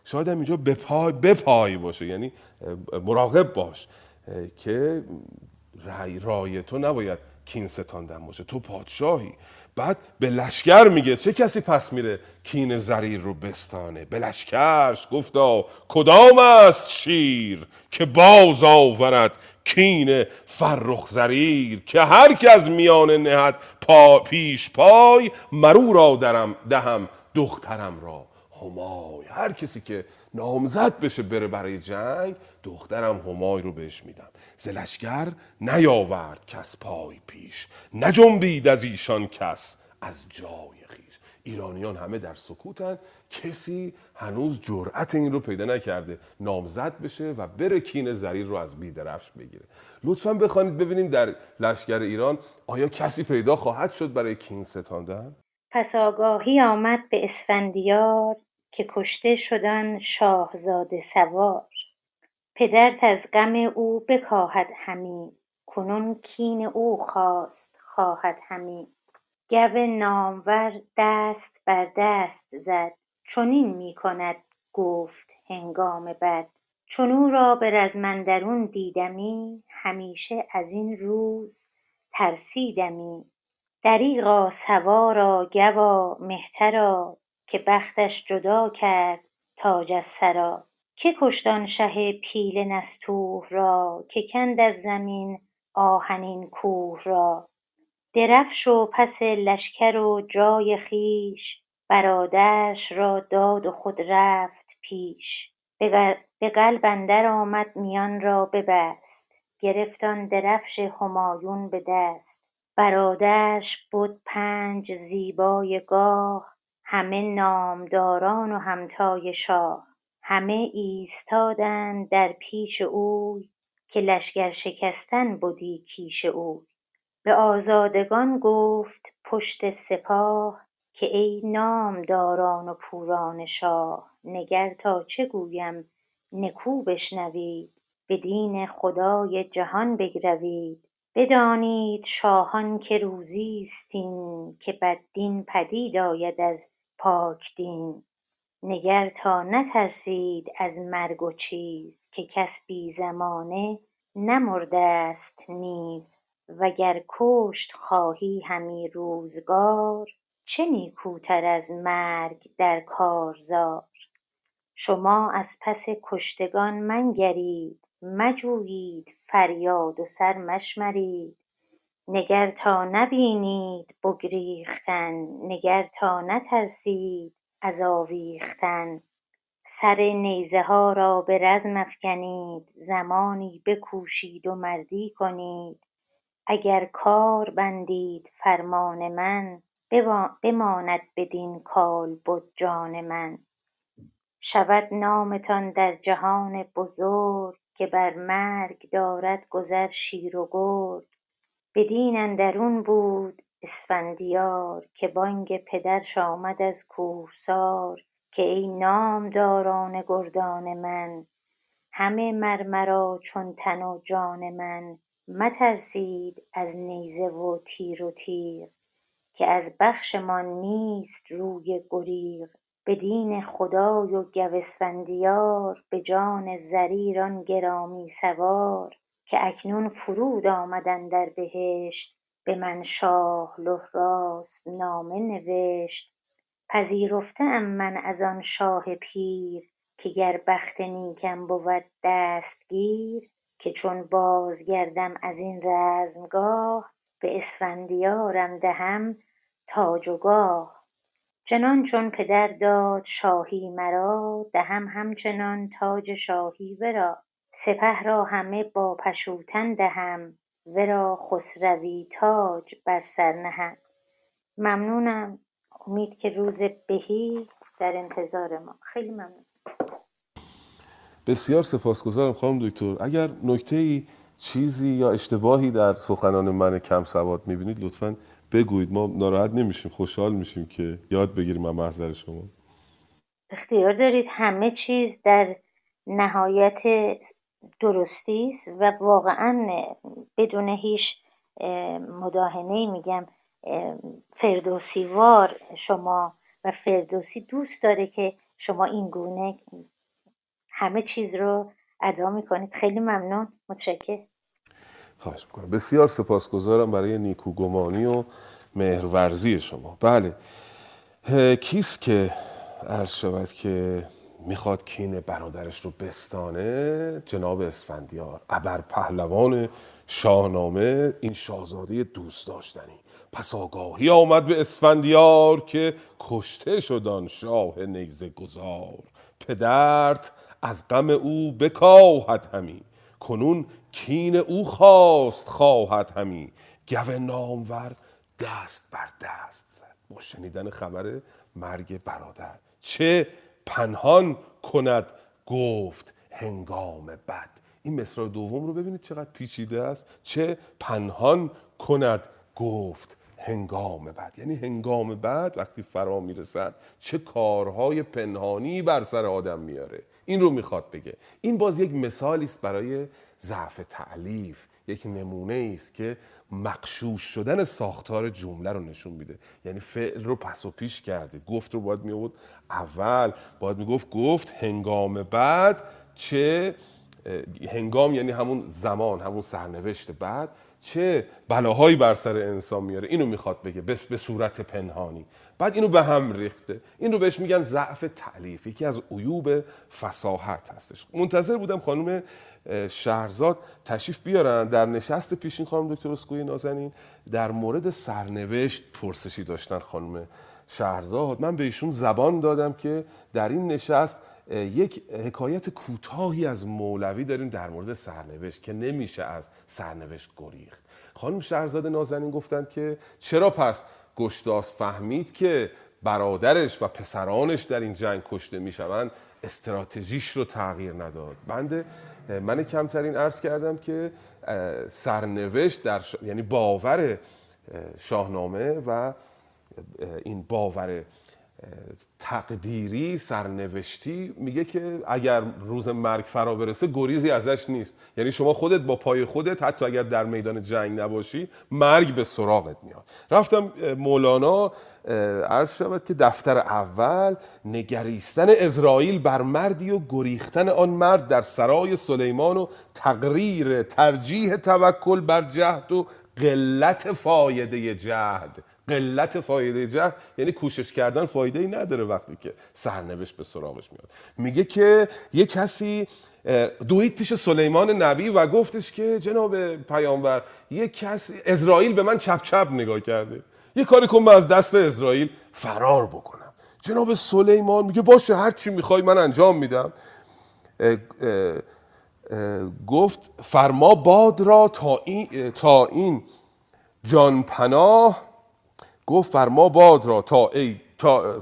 شاید هم اینجا به پای به پای باشه یعنی مراقب باش که رای رای تو نباید کین ستاندن باشه. تو پادشاهی. بعد به لشکر میگه چه کسی پس میره کین زریر رو بستانه؟ به لشکرش گفتا کدام است شیر که باز آورد کین فرخ زریر؟ که هر که از میان نهد پا پیش پای مرو را درم دهم دخترم را. همای هر کسی که نامزد بشه بره برای جنگ دخترم همای رو بهش میدم. زلشگر نیاورد کس پای پیش نجنبید از ایشان کس از جای خیش. ایرانیان همه در سکوتن کسی هنوز جرأت این رو پیدا نکرده نامزد بشه و بره کین زریر رو از بیدرفش بگیره. لطفا بخوانید ببینیم در لشکر ایران آیا کسی پیدا خواهد شد برای کین ستاندن؟ پس آگاهی آمد به اسفندیار. که کشته شدن شاهزاده سوار. پدرت از غم او بکاهد همی کنون کین او خواست خواهد همی. گو نامور دست بر دست زد چنین می کند گفت هنگام بد. چون او را به رزم اندرون دیدمی همیشه از این روز ترسیدمی. دریغا سوارا گوا مهترا که بختش جدا کرد تاج از سرا. که کشت آن شه پیل نستوه را که کند از زمین آهنین کوه را. درفش و پس لشکر و جای خویش برادرش را داد و خود رفت پیش. به قلب اندر آمد میان را ببست گرفت آن درفش همایون به دست. برادرش بد پنج زیبای گاه همه نامداران و همتای شاه. همه ایستادند در پیش اوی که لشکر شکستن بدی کیش اوی. به آزادگان گفت پشت سپاه که ای نامداران و پوران شاه نگر تا چه گویم؟ نکو بشنوید به دین خدای جهان بگروید. بدانید شاهان که روزیست این که بددین پدید آید از پاک دین. نگر تا نترسید از مرگ و چیز که کس بی زمانه نمردست نیز. وگر کشت خواهی همی روزگار چه نیکوتر از مرگ در کارزار. شما از پس کشتگان منگرید مجویید فریاد و سر مشمرید. نگر تا نبینید بگریختن نگر تا نترسید از آویختن. سر نیزه ها را به رزم افکنید زمانی بکوشید و مردی کنید. اگر کار بندید فرمان من بماند بدین کالبد جان من. شود نامتان در جهان بزرگ که بر مرگ دارد گذر شیر و گرگ. بدین اندرون بود اسفندیار که بانگ پدرش آمد از کوهسار که ای نامداران گردان من همه مر مرا چون تن و جان من مترسید از نیزه و تیر و تیغ که از بخشمان نیست روی گریغ. به دین خدای و گو به جان زریر آن گرامی سوار که اکنون فرود آمد اندر بهشت به من شاه له راست نامه نوشت. پذیرفته ام من از آن شاه پیر که گر بخت نیکم بود دستگیر که چون بازگردم از این رزمگاه به اسفندیارم دهم تاج و گاه. چنان چون پدر داد شاهی مرا دهم همچنان تاج شاهی ورا. سپه را همه با پشوتن دهم ورا خسروی تاج بر سر نهم. ممنونم. امید که روز بهی در انتظار ما. خیلی ممنون. بسیار سپاسگزارم خانم دکتر. اگر نکته ای چیزی یا اشتباهی در سخنان من کم سواد می‌بینید لطفا بگویید. ما ناراحت نمیشیم خوشحال میشیم که یاد بگیریم از محضر شما. اختیار دارید همه چیز در نهایت درستی است و واقعا بدون هیچ مداهنه میگم فردوسی وار شما و فردوسی دوست داره که شما این گونه همه چیز رو ادا می‌کنید. خیلی ممنون. متشکر خواهش می‌کنم. بسیار سپاسگزارم برای نیکوگمانی و مهرورزی شما. بله. کیست که عرض شود که می‌خواد کین برادرش رو بستانه جناب اسفندیار. ابر پهلوان شاهنامه این شاهزاده دوست داشتنی. پس آگاهی آمد به اسفندیار که کشته شدان شاه نیزه گذار پدرت از غم او بکاهد همی. کنون کین او خواست خواهد همی. گو نامور دست بر دست زد. با شنیدن خبر مرگ برادر. چه پنهان کند گفت هنگام بد. این مصرع دوم رو ببینید چقدر پیچیده است. چه پنهان کند گفت هنگام بعد یعنی هنگام بعد وقتی فرا می‌رسد چه کارهای پنهانی بر سر آدم میاره این رو می‌خواد بگه. این باز یک مثالی است برای ضعف تعلیف. یک نمونه است که مقشوش شدن ساختار جمله رو نشون میده. یعنی فعل رو پس و پیش کرده. گفت رو باید می اول. باید می‌گفت گفت هنگام بعد چه هنگام یعنی همون زمان همون سرنوشت بعد چه بلاهایی بر سر انسان میاره. اینو می‌خواد بگه به صورت پنهانی. بعد اینو به هم ریخته. این رو بهش میگن ضعف تعلیف یکی از عیوب فساحت هستش. منتظر بودم خانم شهرزاد تشریف بیارن. در نشست پیشین خانم دکتر اسکوی نازنین در مورد سرنوشت پرسشی داشتن خانم شهرزاد. من به ایشون زبان دادم که در این نشست یک حکایت کوتاهی از مولوی داریم در مورد سرنوشت که نمیشه از سرنوشت گریخت. خانم شهرزاد نازنین گفتن که چرا پس گشتاس فهمید که برادرش و پسرانش در این جنگ کشته می‌شوند استراتژیش رو تغییر نداد. بنده من کمترین عرض کردم که سرنوشت در یعنی باور شاهنامه و این باور تقدیری سرنوشتی میگه که اگر روز مرگ فرا برسه گریزی ازش نیست. یعنی شما خودت با پای خودت حتی اگر در میدان جنگ نباشی مرگ به سراغت میاد. رفتم مولانا عرض شود که دفتر اول نگریستن اسرائیل بر مردی و گریختن آن مرد در سرای سلیمان و تقریر ترجیح توکل بر جهد و قلت فایده جهد. قلت فایده جهد یعنی کوشش کردن فایده ای نداره وقتی که سرنوشت به سراغش میاد. میگه که یه کسی دوید پیش سلیمان نبی و گفتش که جناب پیامبر یه کسی اسرائیل به من چپ چپ نگاه کرده. یه کاری کن من از دست اسرائیل فرار بکنم. جناب سلیمان میگه باشه هر چی می‌خوای من انجام میدم. گفت فرما باد را تا این, تا این جان پناه گفت فرما باد را تا ای تا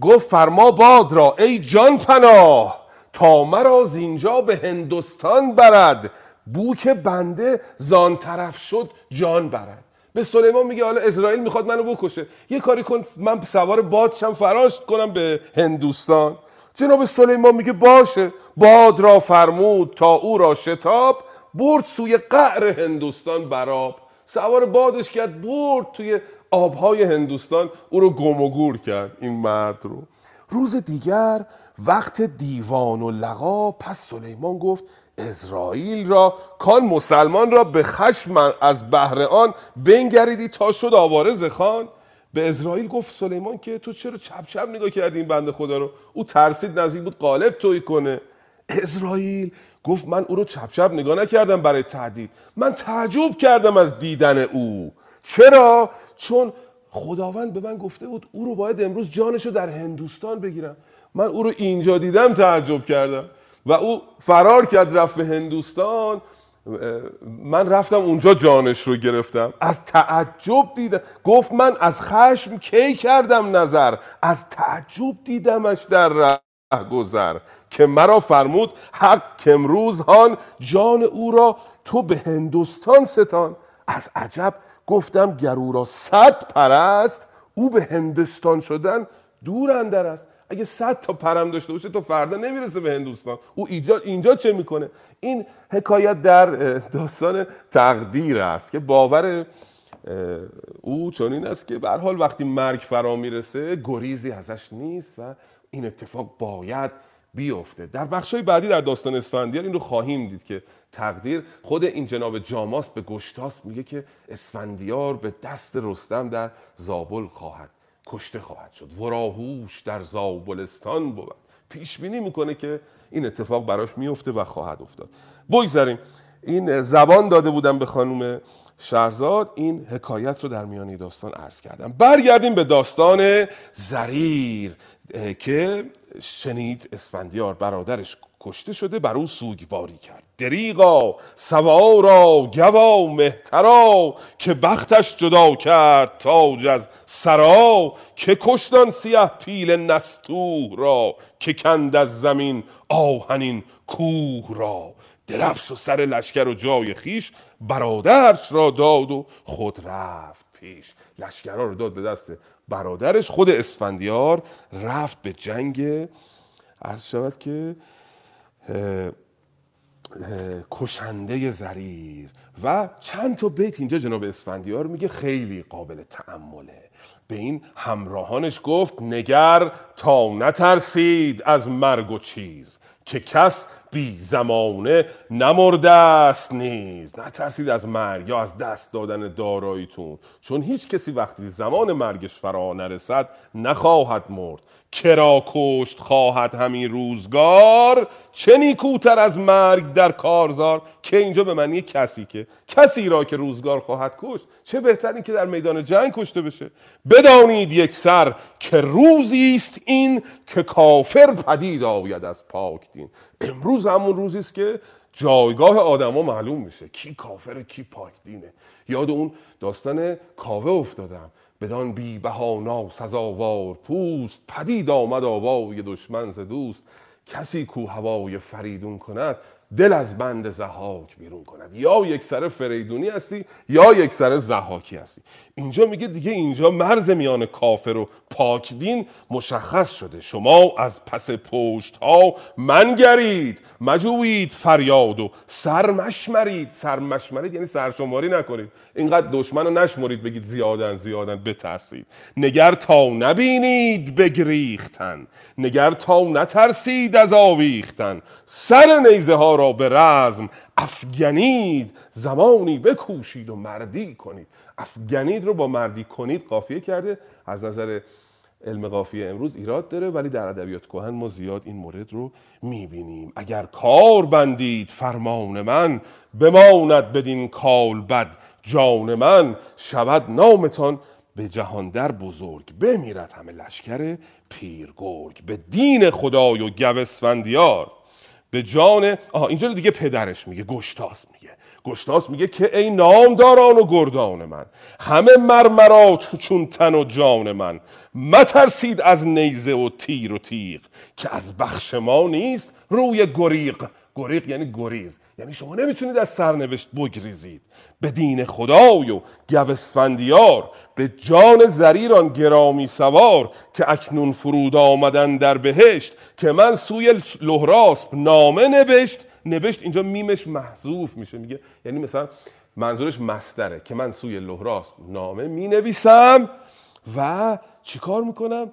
گفت فرما باد را ای جان پناه تا مرا اینجا به هندوستان برد. بوک بنده زان طرف شد جان برد. به سلیمان میگه حالا اسرائیل می‌خواد منو بکشه. یه کاری کن من سوار بادشم فراش کنم به هندوستان. جناب سلیمان میگه باشه. باد را فرمود تا او را شتاب برد سوی قعر هندوستان براب سوار بادش کرد برد توی آبهای هندوستان او رو گم و گور کرد این مرد رو. روز دیگر وقت دیوان و لقا پس سلیمان گفت اسرائیل را کان مسلمان را به خشم از بهر آن بنگریدی تا شد آوارز خان. به اسرائیل گفت سلیمان که تو چرا چپ چپ نگاه کردی این بنده خدا رو؟ او ترسید نزدیک بود قالب توی کنه. اسرائیل گفت من او رو چپ چپ نگاه نکردم برای تعدید من تعجب کردم از دیدن او. چرا؟ چون خداوند به من گفته بود او رو باید امروز جانش رو در هندوستان بگیرم. من او رو اینجا دیدم تعجب کردم. و او فرار کرد رفت به هندوستان. من رفتم اونجا جانش رو گرفتم. از تعجب دیدم. گفت من از خشم کی کردم نظر؟ از تعجب دیدمش در ره گذر. که مرا فرمود حق امروز هان جان او را تو به هندوستان ستان. از عجب گفتم گرو را صد پرست او به هندوستان شدن دور اندر است. اگه صد تا پرم داشته باشه تو فردا نمی‌رسه به هندوستان. او اینجا, اینجا چه می‌کنه؟ این حکایت در داستان تقدیر است که باور او چنین است که به حال وقتی مرگ فرا می‌رسه گریزی ازش نیست و این اتفاق باید بیفته. در بخشای بعدی در داستان اسفندیار این رو خواهیم دید که تقدیر خود این جناب جاماست به گشتاس میگه که اسفندیار به دست رستم در زابل خواهد کشته خواهد شد. وراهوش در زابلستان بود. پیش بینی می‌کنه که این اتفاق براش میفته و خواهد افتاد. بگذاریم این زبان داده بودم به خانم شهرزاد این حکایت رو در میانی داستان عرض کردم. برگردیم به داستان زریر که شنید اسفندیار برادرش کشته شده بر او سوگواری کرد. دریغا سوارا گوا مهترا که بختش جدا کرد تاج از سرا که کشتان سیه پیل نستوه را که کند از زمین آهنین کوه را. درفش و سر لشکر و جای خیش برادرش را داد و خود رفت پیش. لشکرها رو داد به دست برادرش خود اسفندیار رفت به جنگ. عرض شود که کشنده زریر. و چند تا بیت اینجا جناب اسفندیار میگه خیلی قابل تعمله به این همراهانش گفت نگر تا نترسید از مرگ و چیز. که کس بی زمانه نمرده است نیز. نترسید از مرگ یا از دست دادن داراییتون. چون هیچ کسی وقتی زمان مرگش فرا نرسد نخواهد مرد. کرا کشت خواهد همین روزگار. چه نیکوتر از مرگ در کارزار. که اینجا به معنی کسی که. کسی را که روزگار خواهد کشت. چه بهتر که در میدان جنگ کشته بشه. بدانید یک سر که روزی است این که کافر پدید آید از پاک دین. امروز همون روزی است که جایگاه آدما معلوم میشه. کی کافر کی پاک دینه. یاد اون داستان کاوه افتادم. بدان بی بهانا سزاوار پوست پدید آمد آوای دشمن ز دوست. کسی کو هوای فریدون کند دل از بند زهاک بیرون کند. یا یک سر فریدونی هستی یا یک سر زهاکی هستی. اینجا میگه دیگه اینجا مرز میان کافر و پاکدین مشخص شده. شما از پس پشت ها منگرید مجوید فریاد و سرمشمرید. سرمشمرید یعنی سرشماری نکنید. اینقدر دشمن رو نشمرید بگید زیادن زیادن بترسید. نگر تا نبینید بگریختن. نگر تا نترسید از آویختن. سر نیزه ها را به رزم افگنید زمانی بکوشید و مردی کنید. افگنید رو با مردی کنید قافیه کرده. از نظر علم قافیه امروز ایراد داره ولی در ادبیات کهن ما زیاد این مورد رو می‌بینیم. اگر کار بندید فرمان من بماند بدین کال بد. جان من شود نامتان به جهان در بزرگ. بمیرد همه لشکر پیرگرگ. به دین خدای و گوسفندیار. به جان آها اینجا دیگه پدرش میگه گشتاس میگه. گشتاس میگه که ای نامداران و گردان من همه مرمرات چون تن و جان من مترسید از نیزه و تیر و تیغ که از بخش ما نیست روی گریق گریق یعنی گریز. یعنی شما نمی‌تونید از سرنوشت بگریزید. به دین خدای و گوسفندیار به جان زریران گرامی سوار که اکنون فرود آمدن در بهشت که من سوی لهراسب نامه نوشت نوشت اینجا میمش محذوف میشه. میگه یعنی مثلا منظورش مستره. که من سوی لهراسب نامه می نویسم و چیکار می‌کنم؟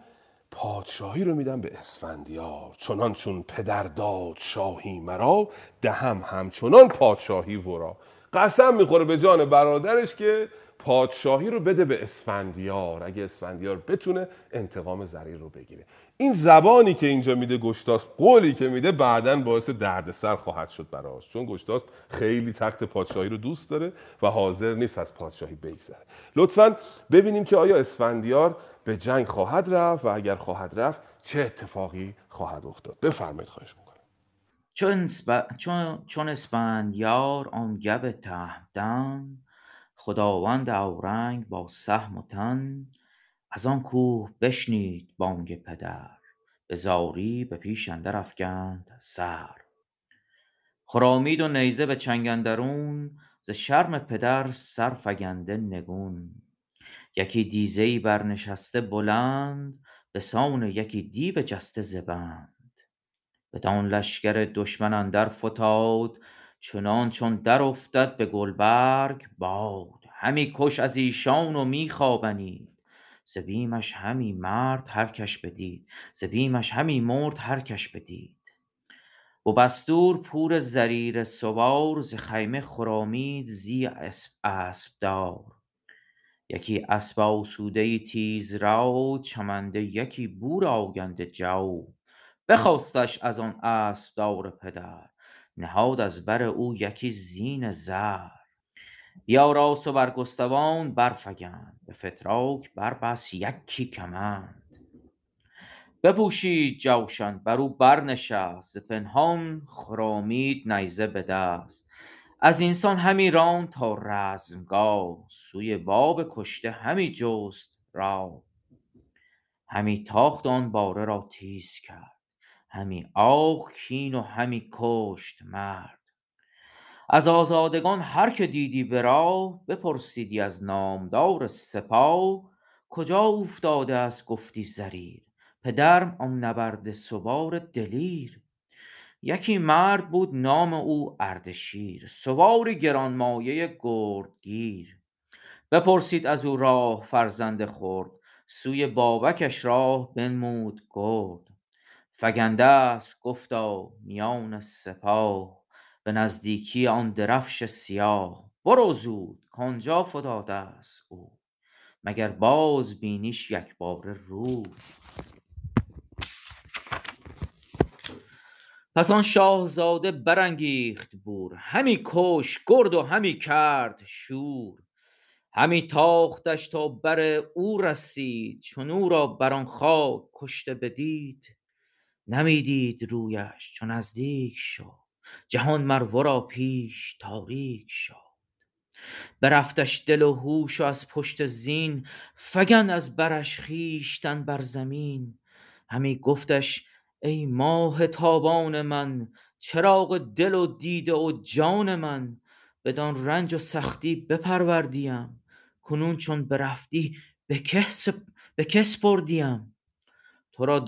پادشاهی رو میدم به اسفندیار. چنان چون پدر داد شاهی مرا دهم همچنان پادشاهی ورا. قسم می‌خوره به جان برادرش که پادشاهی رو بده به اسفندیار اگه اسفندیار بتونه انتقام زریر رو بگیره. این زبانی که اینجا میده گشتاس قولی که میده بعدا باعث دردسر خواهد شد براش. چون گشتاس خیلی تخت پادشاهی رو دوست داره و حاضر نیست از پادشاهی بگذره. لطفا ببینیم که آیا اسفندیار به جنگ خواهد رفت و اگر خواهد رفت چه اتفاقی خواهد افتاد؟ بفرمایید خواهش می‌کنم. چون, اسب... چون... چون اسفندیار آن گو تهمتن خداوند اورنگ با سهم و تن از آن کوه بشنید بانگ پدر. به زاری به پیش اندر سر. خرامید و نیزه به چنگ اندرون ز شرم پدر سر فگنده نگون. یکی دیزه ای برنشسته بلند به سان یکی دیو جسته زبند بدان لشکر دشمن اندر فتاد چنان چون در افتد به گلبرگ باد. همی کش از ایشان و می خوابنید. ز بیمش همی مرد هر کش بدید. ز بیمش همی مرد هر کش بدید. ببستور پور زریر سوار ز خیمه خرامید زی اسب دار یکی اسب آسوده تیز رو چمنده یکی بور آگنده جو بخواستش از آن اسب دار پدر نهاد از بر او یکی زین زر. بیاراست و برگستوان برفگند به فتراک بربست یکی کمند. بپوشید جوشن بر او برنشست پنهان خرامید نیزه به دست. از اینسان همی راند تا رزمگاه سوی باب کشته همی جست راه. همی تاخت آن باره را تیز کرد همی آه کین و همی کشت مرد. از آزادگان هر که دیدی به راه بپرسیدی از نامدار سپاه کجا اوفتاده است گفتی زریر؟ پدرم آن نبرده سوار دلیر. یکی مرد بود نام او اردشیر سواری گرانمایه گردگیر. بپرسید از او راه فرزند خرد سوی بابکش راه بنمود گرد. فگنده است گفتا میان سپاه به نزدیکی آن درفش سیاه. برو زود کآنجا فتاده است او مگر باز بینیش یکباره روی. پس آن شاهزاده برانگیخت بور همی کشت گرد و همی کرد شور. همی تاختش تا بر او رسید چون او را بر آن خاک کشته بدید. نمی دید رویش چو نزدیک شد. جهان مر ورا پیش تاریک شد. برفتش دل و هوش و از پشت زین فگند از برش خویشتن بر زمین. همی گفتش ای ماه تابان من چراغ دل و دیده و جان من بدان رنج و سختی بپروردیم کنون چون برفتی به که سپردیم ترا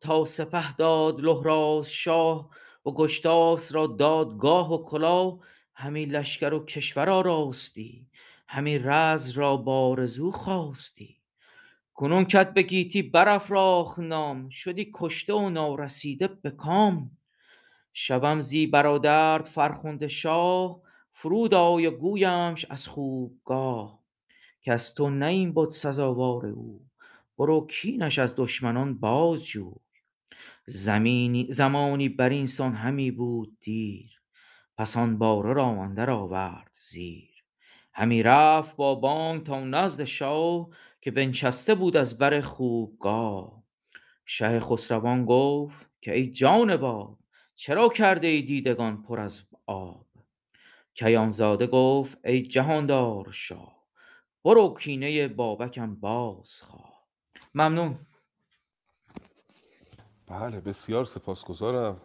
تا سپه داد لهراسشاه و گشتاسپ را داد گاه و کلاه همی لشکر و کشور آراستی همی رزم را بآرزو خاستی کنون کت به گیتی برافراخت نام شدی کشته و نارسیده به کام. شوم زی برادرت فرخنده شاه فرود آی گویمش از خوبگاه. کز تو نه این بد سزاوار او برو کینش از دشمنان باز جوی زمانی بر اینسان همی بود دیر پس آن باره را آورد زیر. همی رفت با بانگ تا نزد شاه که بنشسته بود از بر خوبگاه. شه خسروان گفت که ای جان باب چرا کرده ای دیدگان پر از آب؟ کیان زاده گفت ای جهاندار شاه برو کینه بابکم بازخواه ممنون. بله بسیار سپاسگزارم.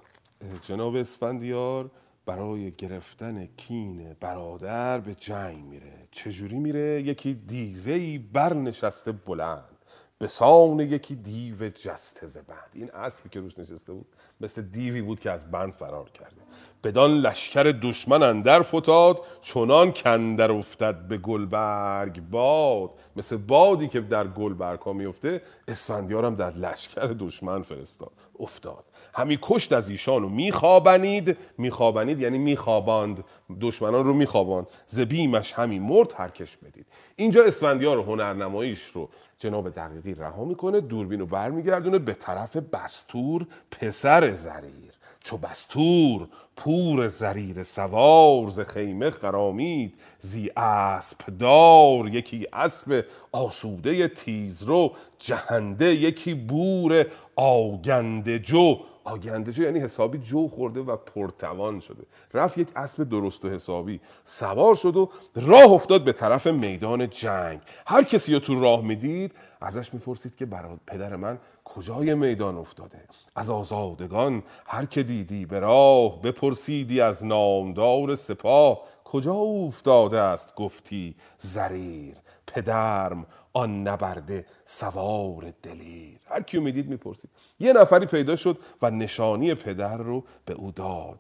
جناب اسفندیار برای گرفتن کین برادر به جنگ میره. چجوری میره؟ یکی دیزه ای برنشسته بلند. به سان یکی دیو جسته بند. این اسبی که روش نشسته بود مثل دیوی بود که از بند فرار کرده. بدان لشکر دشمن اندر فتاد چنان کاندر افتد به گلبرگ باد. مثل بادی که در گلبرگ ها میفته اسفندیار هم در لشکر دشمن فرستاد افتاد. همی کشت از ایشان و میخوابنید میخوابنید یعنی میخواباند دشمنان رو میخواباند. ز بیمش همی مرد هرکش بدید. اینجا اسفندیار و هنرنماییش رو جناب دقیقی رها می‌کنه دوربین رو برمیگردونه به طرف بستور پسر زریر. چو بستور پور زریر سوار ز خیمه خرامید زی اسپ دار یکی اسب آسوده تیزرو جهنده یکی بور آگنده جو. آگنده جو یعنی حسابی جو خورده و پرتوان شده. رفت یک اسب درست و حسابی. سوار شد و راه افتاد به طرف میدان جنگ. هر کسی رو تو راه می‌دید ازش می‌پرسید که برای پدر من کجای میدان افتاده؟ از آزادگان هر که دیدی به راه بپرسیدی از نامدار سپاه کجا افتاده است؟ گفتی زریر. پدرم آن نبرده سوار دلیر. هر کیو می‌دید می‌پرسید. یه نفری پیدا شد و نشانی پدر رو به او داد.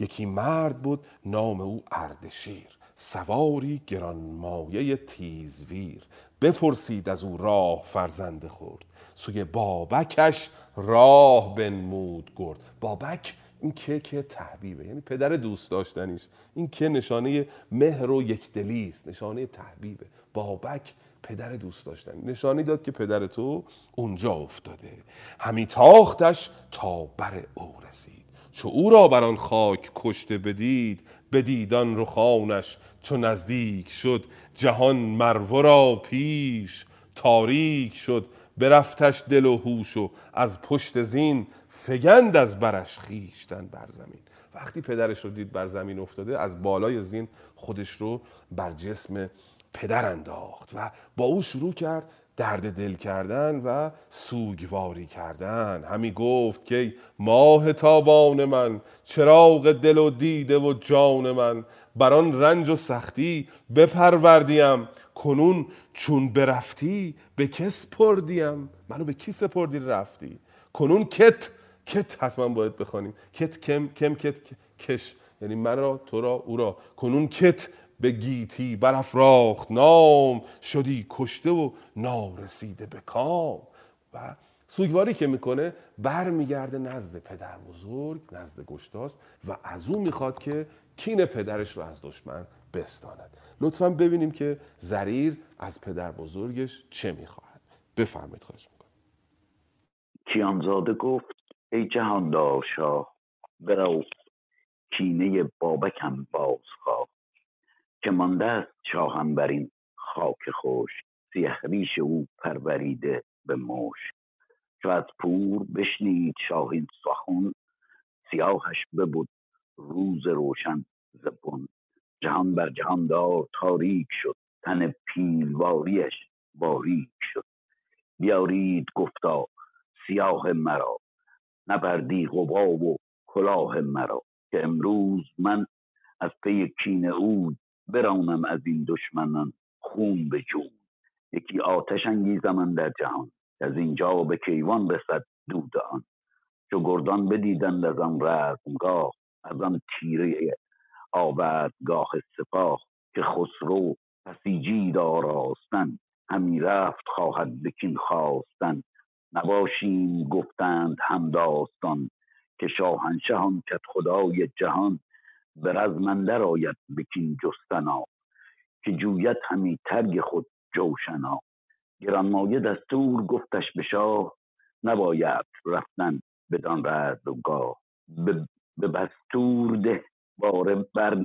یکی مرد بود نام او اردشیر. سواری گرانمایه تیزویر. بپرسید از او راه فرزند خورد سوی بابکش راه بنمود گرد. بابک این که که تحبیبه. یعنی پدر دوست داشتنیش. این که نشانه مهر و یکدلی است نشانه تحبیبه. بابک پدر دوست داشتنی نشانی داد که پدر تو اونجا افتاده. همی تاختش تا بر او رسید. چو او را بر آن خاک کشته بدید بدیدان رخانش چو نزدیک شد. جهان مرو را پیش تاریک شد. برفتش دل و هوش و از پشت زین فگند از برش خیشتن بر زمین. وقتی پدرش رو دید بر زمین افتاده از بالای زین خودش رو بر جسم پدر انداخت و با او شروع کرد درد دل کردن و سوگواری کردن. همی گفت که ماه تابان من چراغ دل و دیده و جان من بر آن رنج و سختی بپروردیم. کنون چون برفتی به کس پردیم. منو به کی سپردی رفتی؟ کنون کت کت حتما باید بخوانیم. کت کم کم کت کش. یعنی من را تو را او را. کنون کت به گیتی برافراخت. نام شدی کشته و نارسیده به کام. و سوگواری که می‌کنه برمیگرده نزد پدر بزرگ نزد گشتاس و از او می‌خواد که کین پدرش رو از دشمن بستاند. لطفا ببینیم که زریر از پدر بزرگش چه می‌خواهد. بفرمید خواهش می‌کنم. کیانزاده گفت ای جهاندار شاه برو. کینه بابکم بازخواه که مانده است شاهم بر این خاک خوش سیه ریش او پروریده به مش چو از پور بشنید شاهین سخن سیاهش ببود روز روشن زبون جهان بر جهاندار تاریک شد تن پیلواریش باریک شد. بیارید گفتا سیاه مرا نبردی قبا و کلاه مرا که امروز من از پی کین او برانم از این دشمنان خون به جون. یکی آتش انگیزم در جهان از اینجا به کیوان رسد دود آن. چو گردان بدیدند از آن رزمگاه از آن تیره آوردگاه سپاه که خسرو بسیجید آراستن همی رفت خواهد بکین خواستن. نباشیم گفتند همداستان که شاهنشهان کت خدای جهان به رزمندر آید بکین جستنا که جویت همی ترگ خود جوشنا. گرانمایه دستور گفتش به شاه نباید رفتن بدان گاه به بستور ده باره بر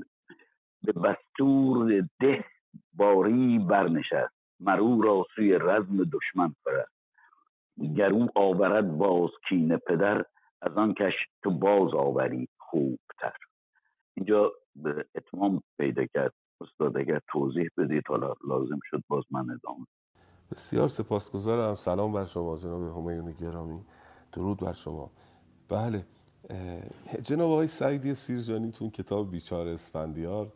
به بستور ده باری برنشست. مرو را سوی رزم دشمن فرست. گر او آورد باز کین پدر از آن کش تو باز آوری خوبتر. اینجا به اتمام پیدا کرد. استاد اگر توضیح بدید حالا لازم شد باز من ادامه بسیار سپاسگزارم. سلام بر شما جناب همیون گرامی. درود بر شما. بله جناب آقای سعیدی سیرجانی تون کتاب بیچار اسفندیار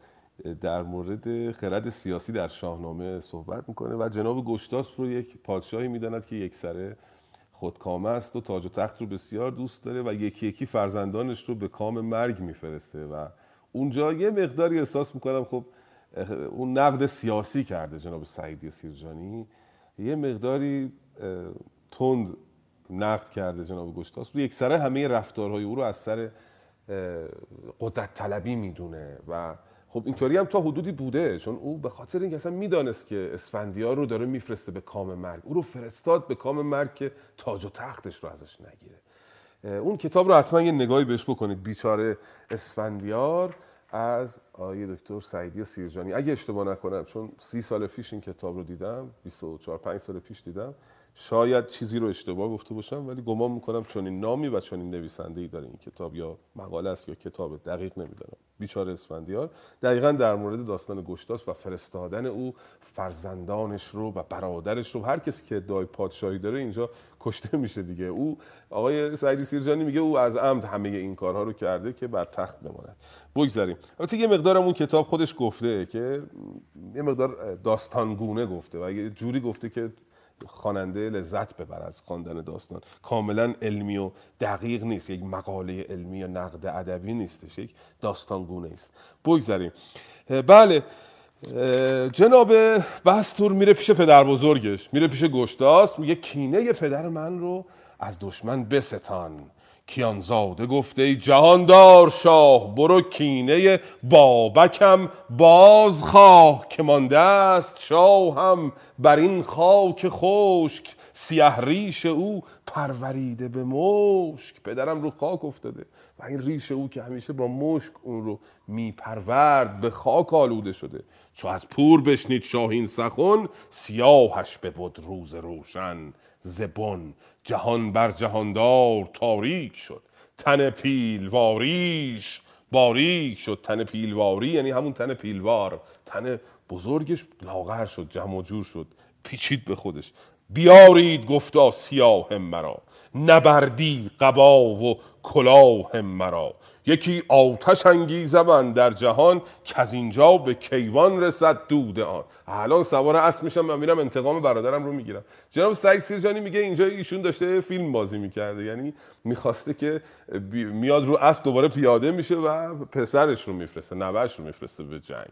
در مورد خرد سیاسی در شاهنامه صحبت می‌کنه و جناب گشتاس رو یک پادشاهی می‌داند که یک سره خودکامه است و تاج و تخت رو بسیار دوست داره و یکی یکی فرزندانش رو به کام مرگ میفرسته و اونجا یه مقداری احساس می‌کنم خب اون نقد سیاسی کرده جناب سعیدی سیرجانی. یه مقداری تند نقد کرده جناب گشتاس. یک سره همه رفتارهای او رو از سر قدرت طلبی می‌دونه و خب اینطوری هم تا حدودی بوده. چون او به خاطر اینکه اصلا می‌دانست که اسفندیار رو داره میفرسته به کام مرگ او رو فرستاد به کام مرگ که تاج و تختش رو ازش نگیره. اون کتاب رو حتما یه نگاهی بهش بکنید. بیچاره اسفندیار از آقای دکتر سعیدی سیرجانی. اگه اشتباه نکنم چون سی سال پیش این کتاب رو دیدم 24 5 سال پیش دیدم. شاید چیزی رو اشتباه گفته باشم ولی گمان می‌کنم چون این نامی و چون این نویسنده ای داره این کتاب یا مقاله است یا کتاب دقیق نمی‌دانم بیچاره اسفندیار. دقیقا در مورد داستان گشتاس و فرستادن او فرزندانش رو و برادرش رو هر کسی که ادعای پادشاهی داره اینجا کشته میشه دیگه. او آقای سعیدی سیرجانی میگه او از عمد همه این کارها رو کرده که بر تخت بماند. بگذاریم. البته یه مقدارم اون کتاب خودش گفته که یه مقدار داستانگونه گفته و یه جوری گفته که خواننده لذت ببر از خواندن داستان. کاملا علمی و دقیق نیست. یک مقاله علمی یا نقد ادبی نیستش. یک داستانگونه است. بگذاریم. بله. جناب بستور میره پیش پدر بزرگش. میره پیش گشتاس. میگه کینه پدر من رو از دشمن بستان. کیانزاده گفته ای جهاندار شاه برو کینه بابکم باز خواه که مانده است شاهم بر این خاک خشک سیه ریش او پروریده به مشک. پدرم رو خاک افتاده و این ریش او که همیشه با مشک اون رو میپرورد به خاک آلوده شده. چو از پور بشنید شاهین سخن سیاهش ببد روز روشن زبون جهان بر جهاندار تاریک شد. تن پیلواریش باریک شد. تن پیلواری یعنی همون تن پیلوار. تن بزرگش لاغر شد جمع جور شد. پیچید به خودش. بیارید گفتا سیاه مرا. نبردی قبا و کلاه مرا. یکی آتش انگیزم در جهان که از اینجا به کیوان رسد دود آن. الان سوار اسب میشم من میرم انتقام برادرم رو می‌گیرم. جناب سعید سیرجانی میگه اینجا ایشون داشته فیلم بازی می‌کرده. یعنی می‌خواسته که میاد رو اسب دوباره پیاده میشه و پسرش رو میفرسته نوش رو میفرسته به جنگ.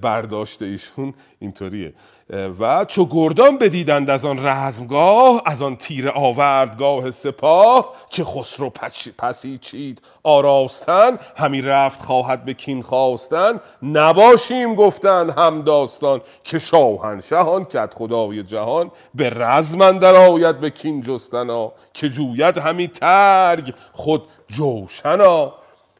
برداشت ایشون اینطوریه. و چو گردان بدیدند از آن رزمگاه از آن تیر آوردگاه سپاه که خسرو پسی چید آراستن همی رفت خواهد به کین خواستن نباشیم گفتن هم داستان که شاهنشهان کت خدای جهان به رزم اندر آید به کین جستنا که جوید همی ترگ خود جوشنا.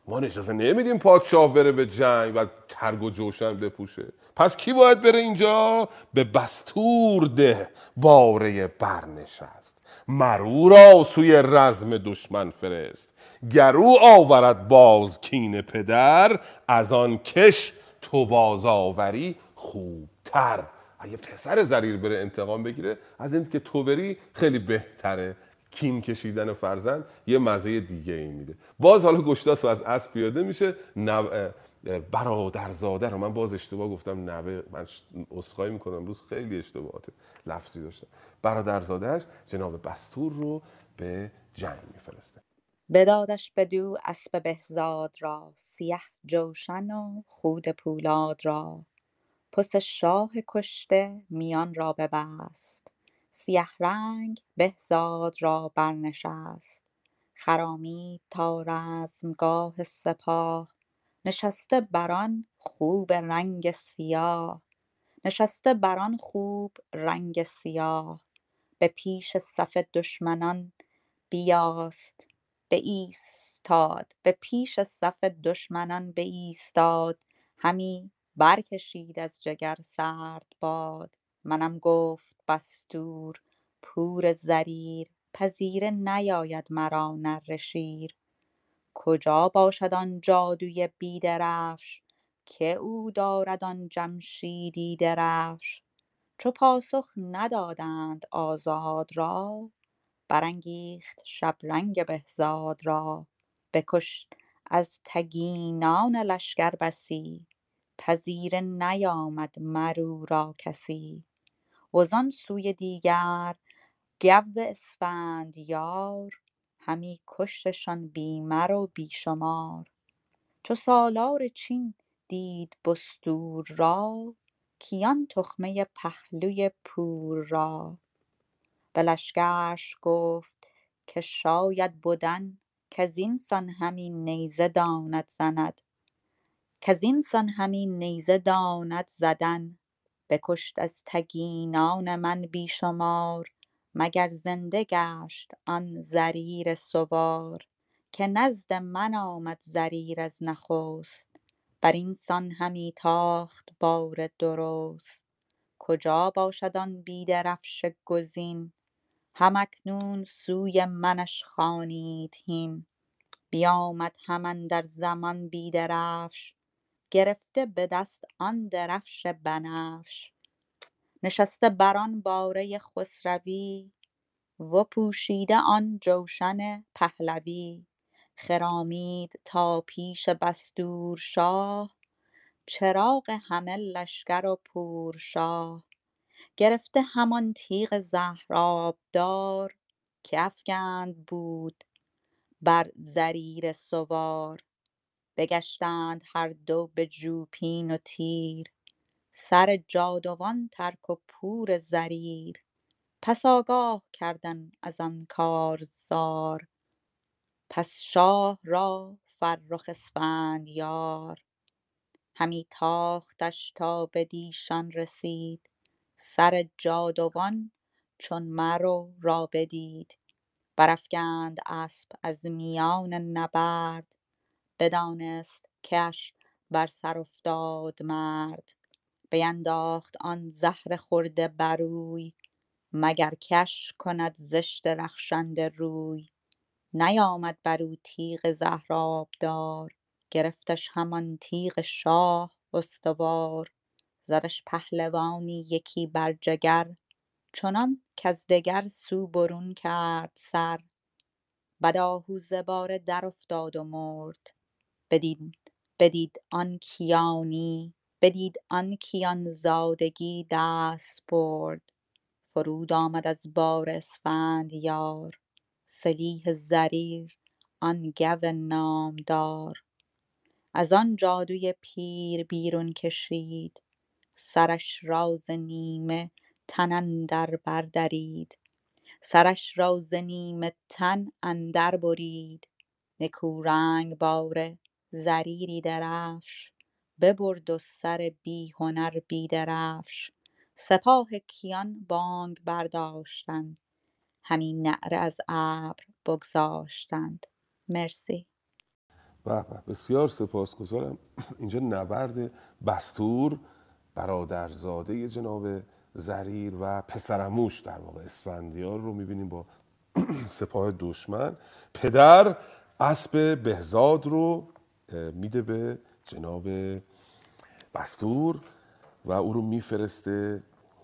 ما اجازه نمیدیم پادشاه بره به جنگ و ترگ و جوشن بپوشه. پس کی باید بره اینجا؟ به بستور ده باره برنشست. مرو را سوی رزم دشمن فرست. گرو آورد باز کین پدر از آن کش تو باز آوری خوبتر. اگه پسر زریر بره انتقام بگیره از این که تو بری خیلی بهتره. کین کشیدن فرزند یه مزه دیگه ای میده. باز حالا گشتاس از اسب پیاده میشه نو... برادرزاده رو. من باز اشتباه گفتم نوه من اسخای می‌کنم. امروز خیلی اشتباهات لفظی داشتم. برادرزادهش جناب بستور رو به جنگ میفرسته. بدادش بدو اسب بهزاد را سیه جوشن و خود پولاد را. پس شاه کشته میان را ببست. سیه رنگ بهزاد را برنشست. خرامید تا رزمگاه سپاه نشسته بران خوب رنگ سیاه نشسته بران خوب رنگ سیاه. به پیش صف دشمنان بیاست بایستاد به پیش صف دشمنان بایستاد همی برکشید از جگر سرد باد. منم گفت بستور پور زریر پذیره نیاید مرا نره شیر. کجا باشد آن جادوی بیدرفش؟ که او دارد آن جمشیدی درفش؟ چو پاسخ ندادند آزاد را برانگیخت شبرنگ بهزاد را. بکشت از تگینان لشکر بسی پذیره نیامد مر او را کسی. وزان سوی دیگر گو اسفندیار همی کشتشان بی مر و بی شمار. چو سالار چین دید بستور را کیان تخمه پهلوی پور را. به لشکرش گفت که شاید بدن کزین سان همی نیزه داند زند. کزین سان همی نیزه داند زدن. بکشت از تگینان من بی شمار. مگر زنده گشت آن زریر سوار که نزد من آمد زریر از نخست. برین سان همی تاخت بار درست. کجا باشد آن بیدرفش گزین؟ هم اکنون سوی منش خوانید هین. بیامد هم اندر زمان بیدرفش گرفته به دست آن درفش بنفش. نشسته بران باره خسروی و پوشیده آن جوشن پهلوی خرامید تا پیش بستور شاه چراغ همه لشکر و پور شاه گرفته همان تیغ زهرآبدار که افگند بود بر زریر سوار بگشتند هر دو به ژوپین و تیر سر جادوان ترک و پور زریر. پس آگاه کردند از آن کارزار. پس شاه را فرخ اسفندیار همی تاختش تا بدیشان رسید. سر جادوان چون مرو را بدید. برافگند اسپ از میان نبرد. بدانست کش بر سر افتاد مرد. بینداخت آن زهر خورده بروی مگر کش کند زشت رخشنده روی. نیامد برو تیغ زهرآبدار گرفتش همان تیغ شاه استوار. زدش پهلوانی یکی بر جگر چنان کز دگر سو برون کرد سر. بعد آهوزه باره در افتاد و مرد بدید بدید آن کیانی بدید آن کیان زادگی دست برد. فرود آمد از باره اسفندیار سلیح زریر آن گو نامدار. از آن جادوی پیر بیرون کشید. سرش را ز نیمه تن اندر بر درید. سرش را ز نیمه تن اندر برید. نکو رنگ باره زریری درفش. ببرد و سر بی هنر بی درفش. سپاه کیان بانگ برداشتند. همی نعره از ابر بگذاشتند. مرسی. به بسیار سپاسگزارم. <clears throat> اینجا نبرد بستور برادرزاده جناب زریر و پسرموش در واقع اسفندیار رو می‌بینیم با <clears throat> سپاه دشمن. پدر اسب بهزاد رو میده به جناب بستور و او رو میفرسته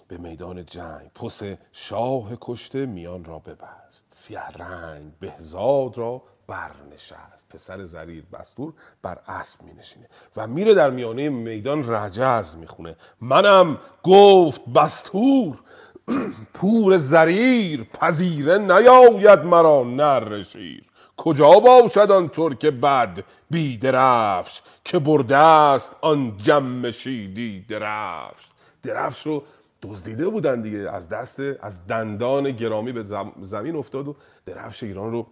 به میدان جنگ. پس شاه کشته میان را ببست. سیه رنگ بهزاد را برنشست. پسر زریر بستور بر اسب می نشینه و میره در میانه میدان رجز می‌خونه. منم گفت بستور <clears throat> پور زریر پذیره نیاید مرا نر شیر. کجا باشد آن ترک بد بی درفش که برده است آن جمشیدی درفش؟ درفش رو دزدیده بودن دیگه از دست از دندان گرامی به زمین افتاد و درفش ایران رو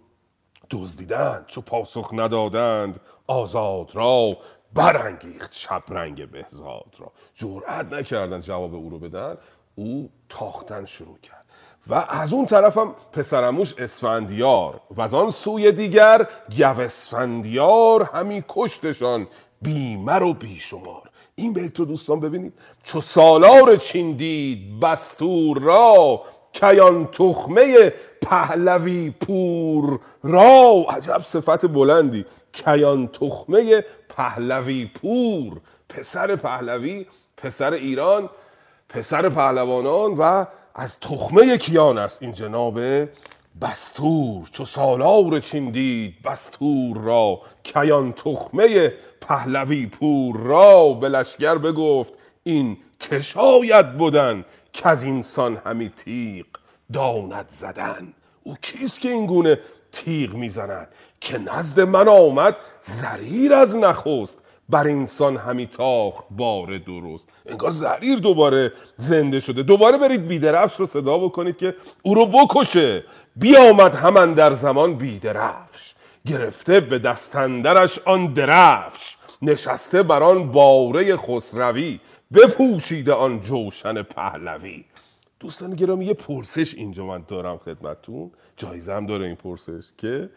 دزدیدند. چو پاسخ ندادند آزاد را برانگیخت شبرنگ بهزاد را. جرأت نکردن جواب او رو بدن او تاختن شروع کرد. و از اون طرف هم پسرموش اسفندیار و از آن سوی دیگر گو اسفندیار همی کشتشان بیمر و بیشمار. این بیت رو دوستان ببینید چو سالار چین دید بستور را کیان تخمه پهلوی پور را. عجب صفت بلندی کیان تخمه پهلوی پور. پسر پهلوی پسر ایران پسر پهلوانان و از تخمه کیان است این جناب بستور. چو سالار چین دید بستور را کیان تخمه پهلوی پور را. به لشگر بگفت این که شاید بودن که از اینسان همی تیغ داند زدن. او کیست که این گونه تیغ می‌زند که نزد من آمد زریر از نخست بر انسان همی تاخت بار درست. انگار زریر دوباره زنده شده. دوباره برید بیدرفش رو صدا بکنید که او رو بکشه. بیامد همان در زمان بیدرفش. گرفته به دستندرش آن درفش. نشسته بر آن باره خسروی. بپوشیده آن جوشن پهلوی. دوستان گرامی یه پرسش اینجا من دارم خدمتتون. جایزه هم داره این پرسش که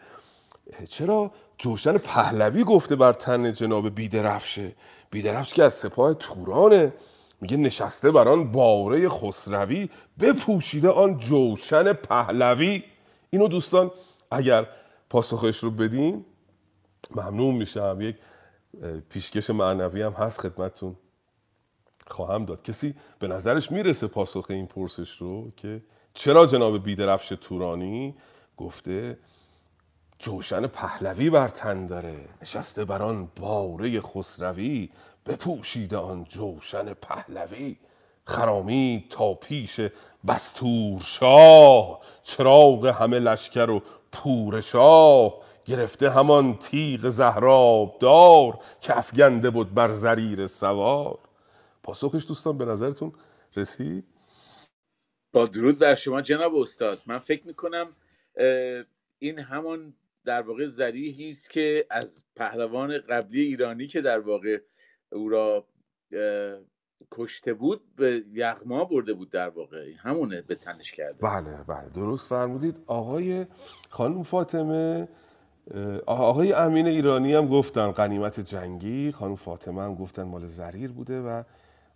چرا جوشن پهلوی گفته بر تن جناب بیدرفشه. بیدرفش که از سپاه تورانه. میگه نشسته بر آن باره خسروی بپوشیده آن جوشن پهلوی. اینو دوستان اگر پاسخش رو بدین ممنون میشم. یک پیشکش معنوی هم هست خدمتتون خواهم داد. کسی به نظرش می‌رسه پاسخ این پرسش رو که چرا جناب بیدرفش تورانی گفته جوشن پهلوی بر تن داره. نشسته بر آن باره خسروی بپوشیده آن جوشن پهلوی. خرامی تا پیش بستور شاه چراغ همه لشکر و پور شاه. گرفته همان تیغ زهراب دار که افگنده بود بر زریر سوار. پاسخش دوستان به نظرتون رسید؟ با درود بر شما جناب استاد. من فکر می‌کنم این همان در واقع زریحی است که از پهلوان قبلی ایرانی که در واقع او را کشته بود به یغما برده بود در واقع. همونه به تنش کرده. بله بله. درست فرمودید. آقای خانم فاطمه آقای امین ایرانی هم گفتن قنیمت جنگی. خانم فاطمه هم گفتن مال زریر بوده و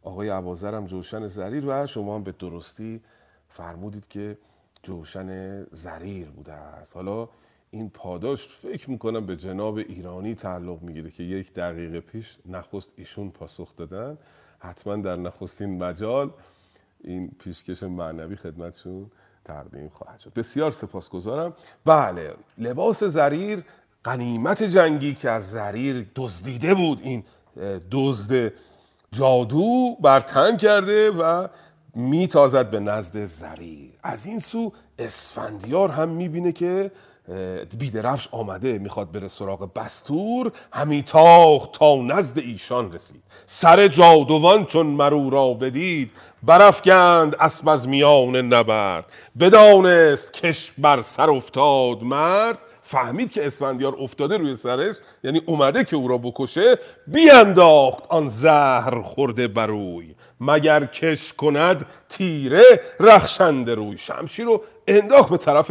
آقای عبازر هم جوشن زریر و شما هم به درستی فرمودید که جوشن زریر بوده است. حالا این پاداش فکر می‌کنم به جناب ایرانی تعلق می‌گیره که یک دقیقه پیش نخست ایشون پاسخ دادن. حتما در نخستین مجال این پیشکش معنوی خدمتشون تقدیم خواهد شد. بسیار سپاسگزارم. بله لباس زریر قنیمت جنگی که از زریر دزدیده بود. این دزد جادو بر تن کرده و میتازد به نزد زریر. از این سو اسفندیار هم می‌بینه که بیدرفش آمده می‌خواد بره سراغ بستور. همی تاخت تا نزد ایشان رسید. سر جادوان چون مرو را بدید برافگند اسب از میان نبرد. بدانست کش بر سر افتاد مرد. فهمید که اسفندیار افتاده روی سرش یعنی اومده که او را بکشه بیانداخت آن زهر خورده بروی مگر کش کند تیره رخشنده روی؟ شمشیر رو انداخت به طرف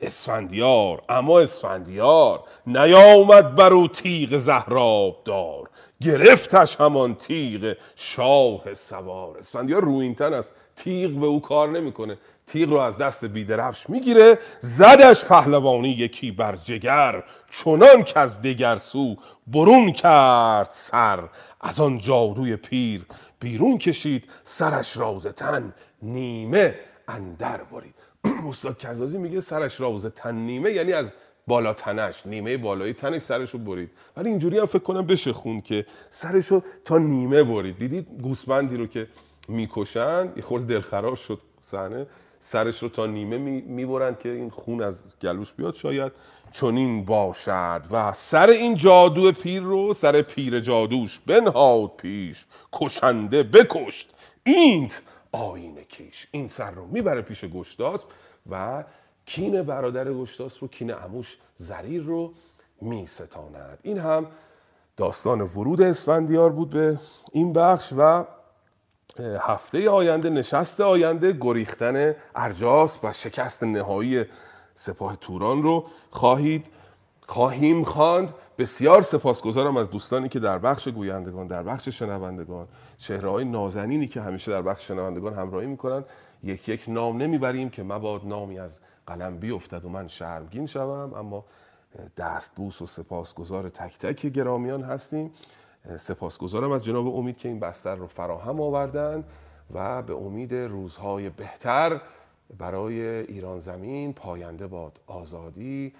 اسفندیار. اما اسفندیار نیامد بر او تیغ زهراب دار گرفتش همان تیغ شاه سوار. اسفندیار روینتن است. تیغ به او کار نمی‌کنه. تیغ رو از دست بیدرفش می‌گیره. زدش پهلوانی یکی بر جگر. چنان که از دگر سو برون کرد سر. از آن جادوی پیر بیرون کشید سرش راز تن نیمه اندر برید. <clears throat> استاد کزازی میگه سرش راز تن نیمه یعنی از بالا تنش نیمه بالای تنش سرش رو برید. ولی اینجوری هم فکر کنم بشه خون که سرش رو تا نیمه برید. دیدید گوسفندی رو که می‌کشن یه خورده دلخراب شد صحنه. سرش رو تا نیمه می‌برند که این خون از گلوش بیاد شاید. چنین باشد و سر این جادو پیر رو سر پیر جادوش بنهاد پیش. کشنده بکشت اینت آینه کیش. این سر رو می‌بره پیش گشتاس و کین برادر گشتاس رو کین اموش زریر رو میستاند. این هم داستان ورود اسفندیار بود به این بخش و هفته آینده نشست آینده گریختن ارجاس و شکست نهایی سپاه توران رو خواهید خواهیم خواند. بسیار سپاسگزارم از دوستانی که در بخش گویندگان در بخش شنوندگان های نازنینی که همیشه در بخش شنوندگان همراهی می‌کنن. یک یک نام نمی‌بریم که مباد نامی از قلم بیفتد و من شرمگین شوم. اما دستبوس و سپاسگزار تک تک گرامیان هستیم. سپاسگزارم از جناب امید که این بستر رو فراهم آوردن و به امید روزهای بهتر برای ایران زمین پاینده باد آزادی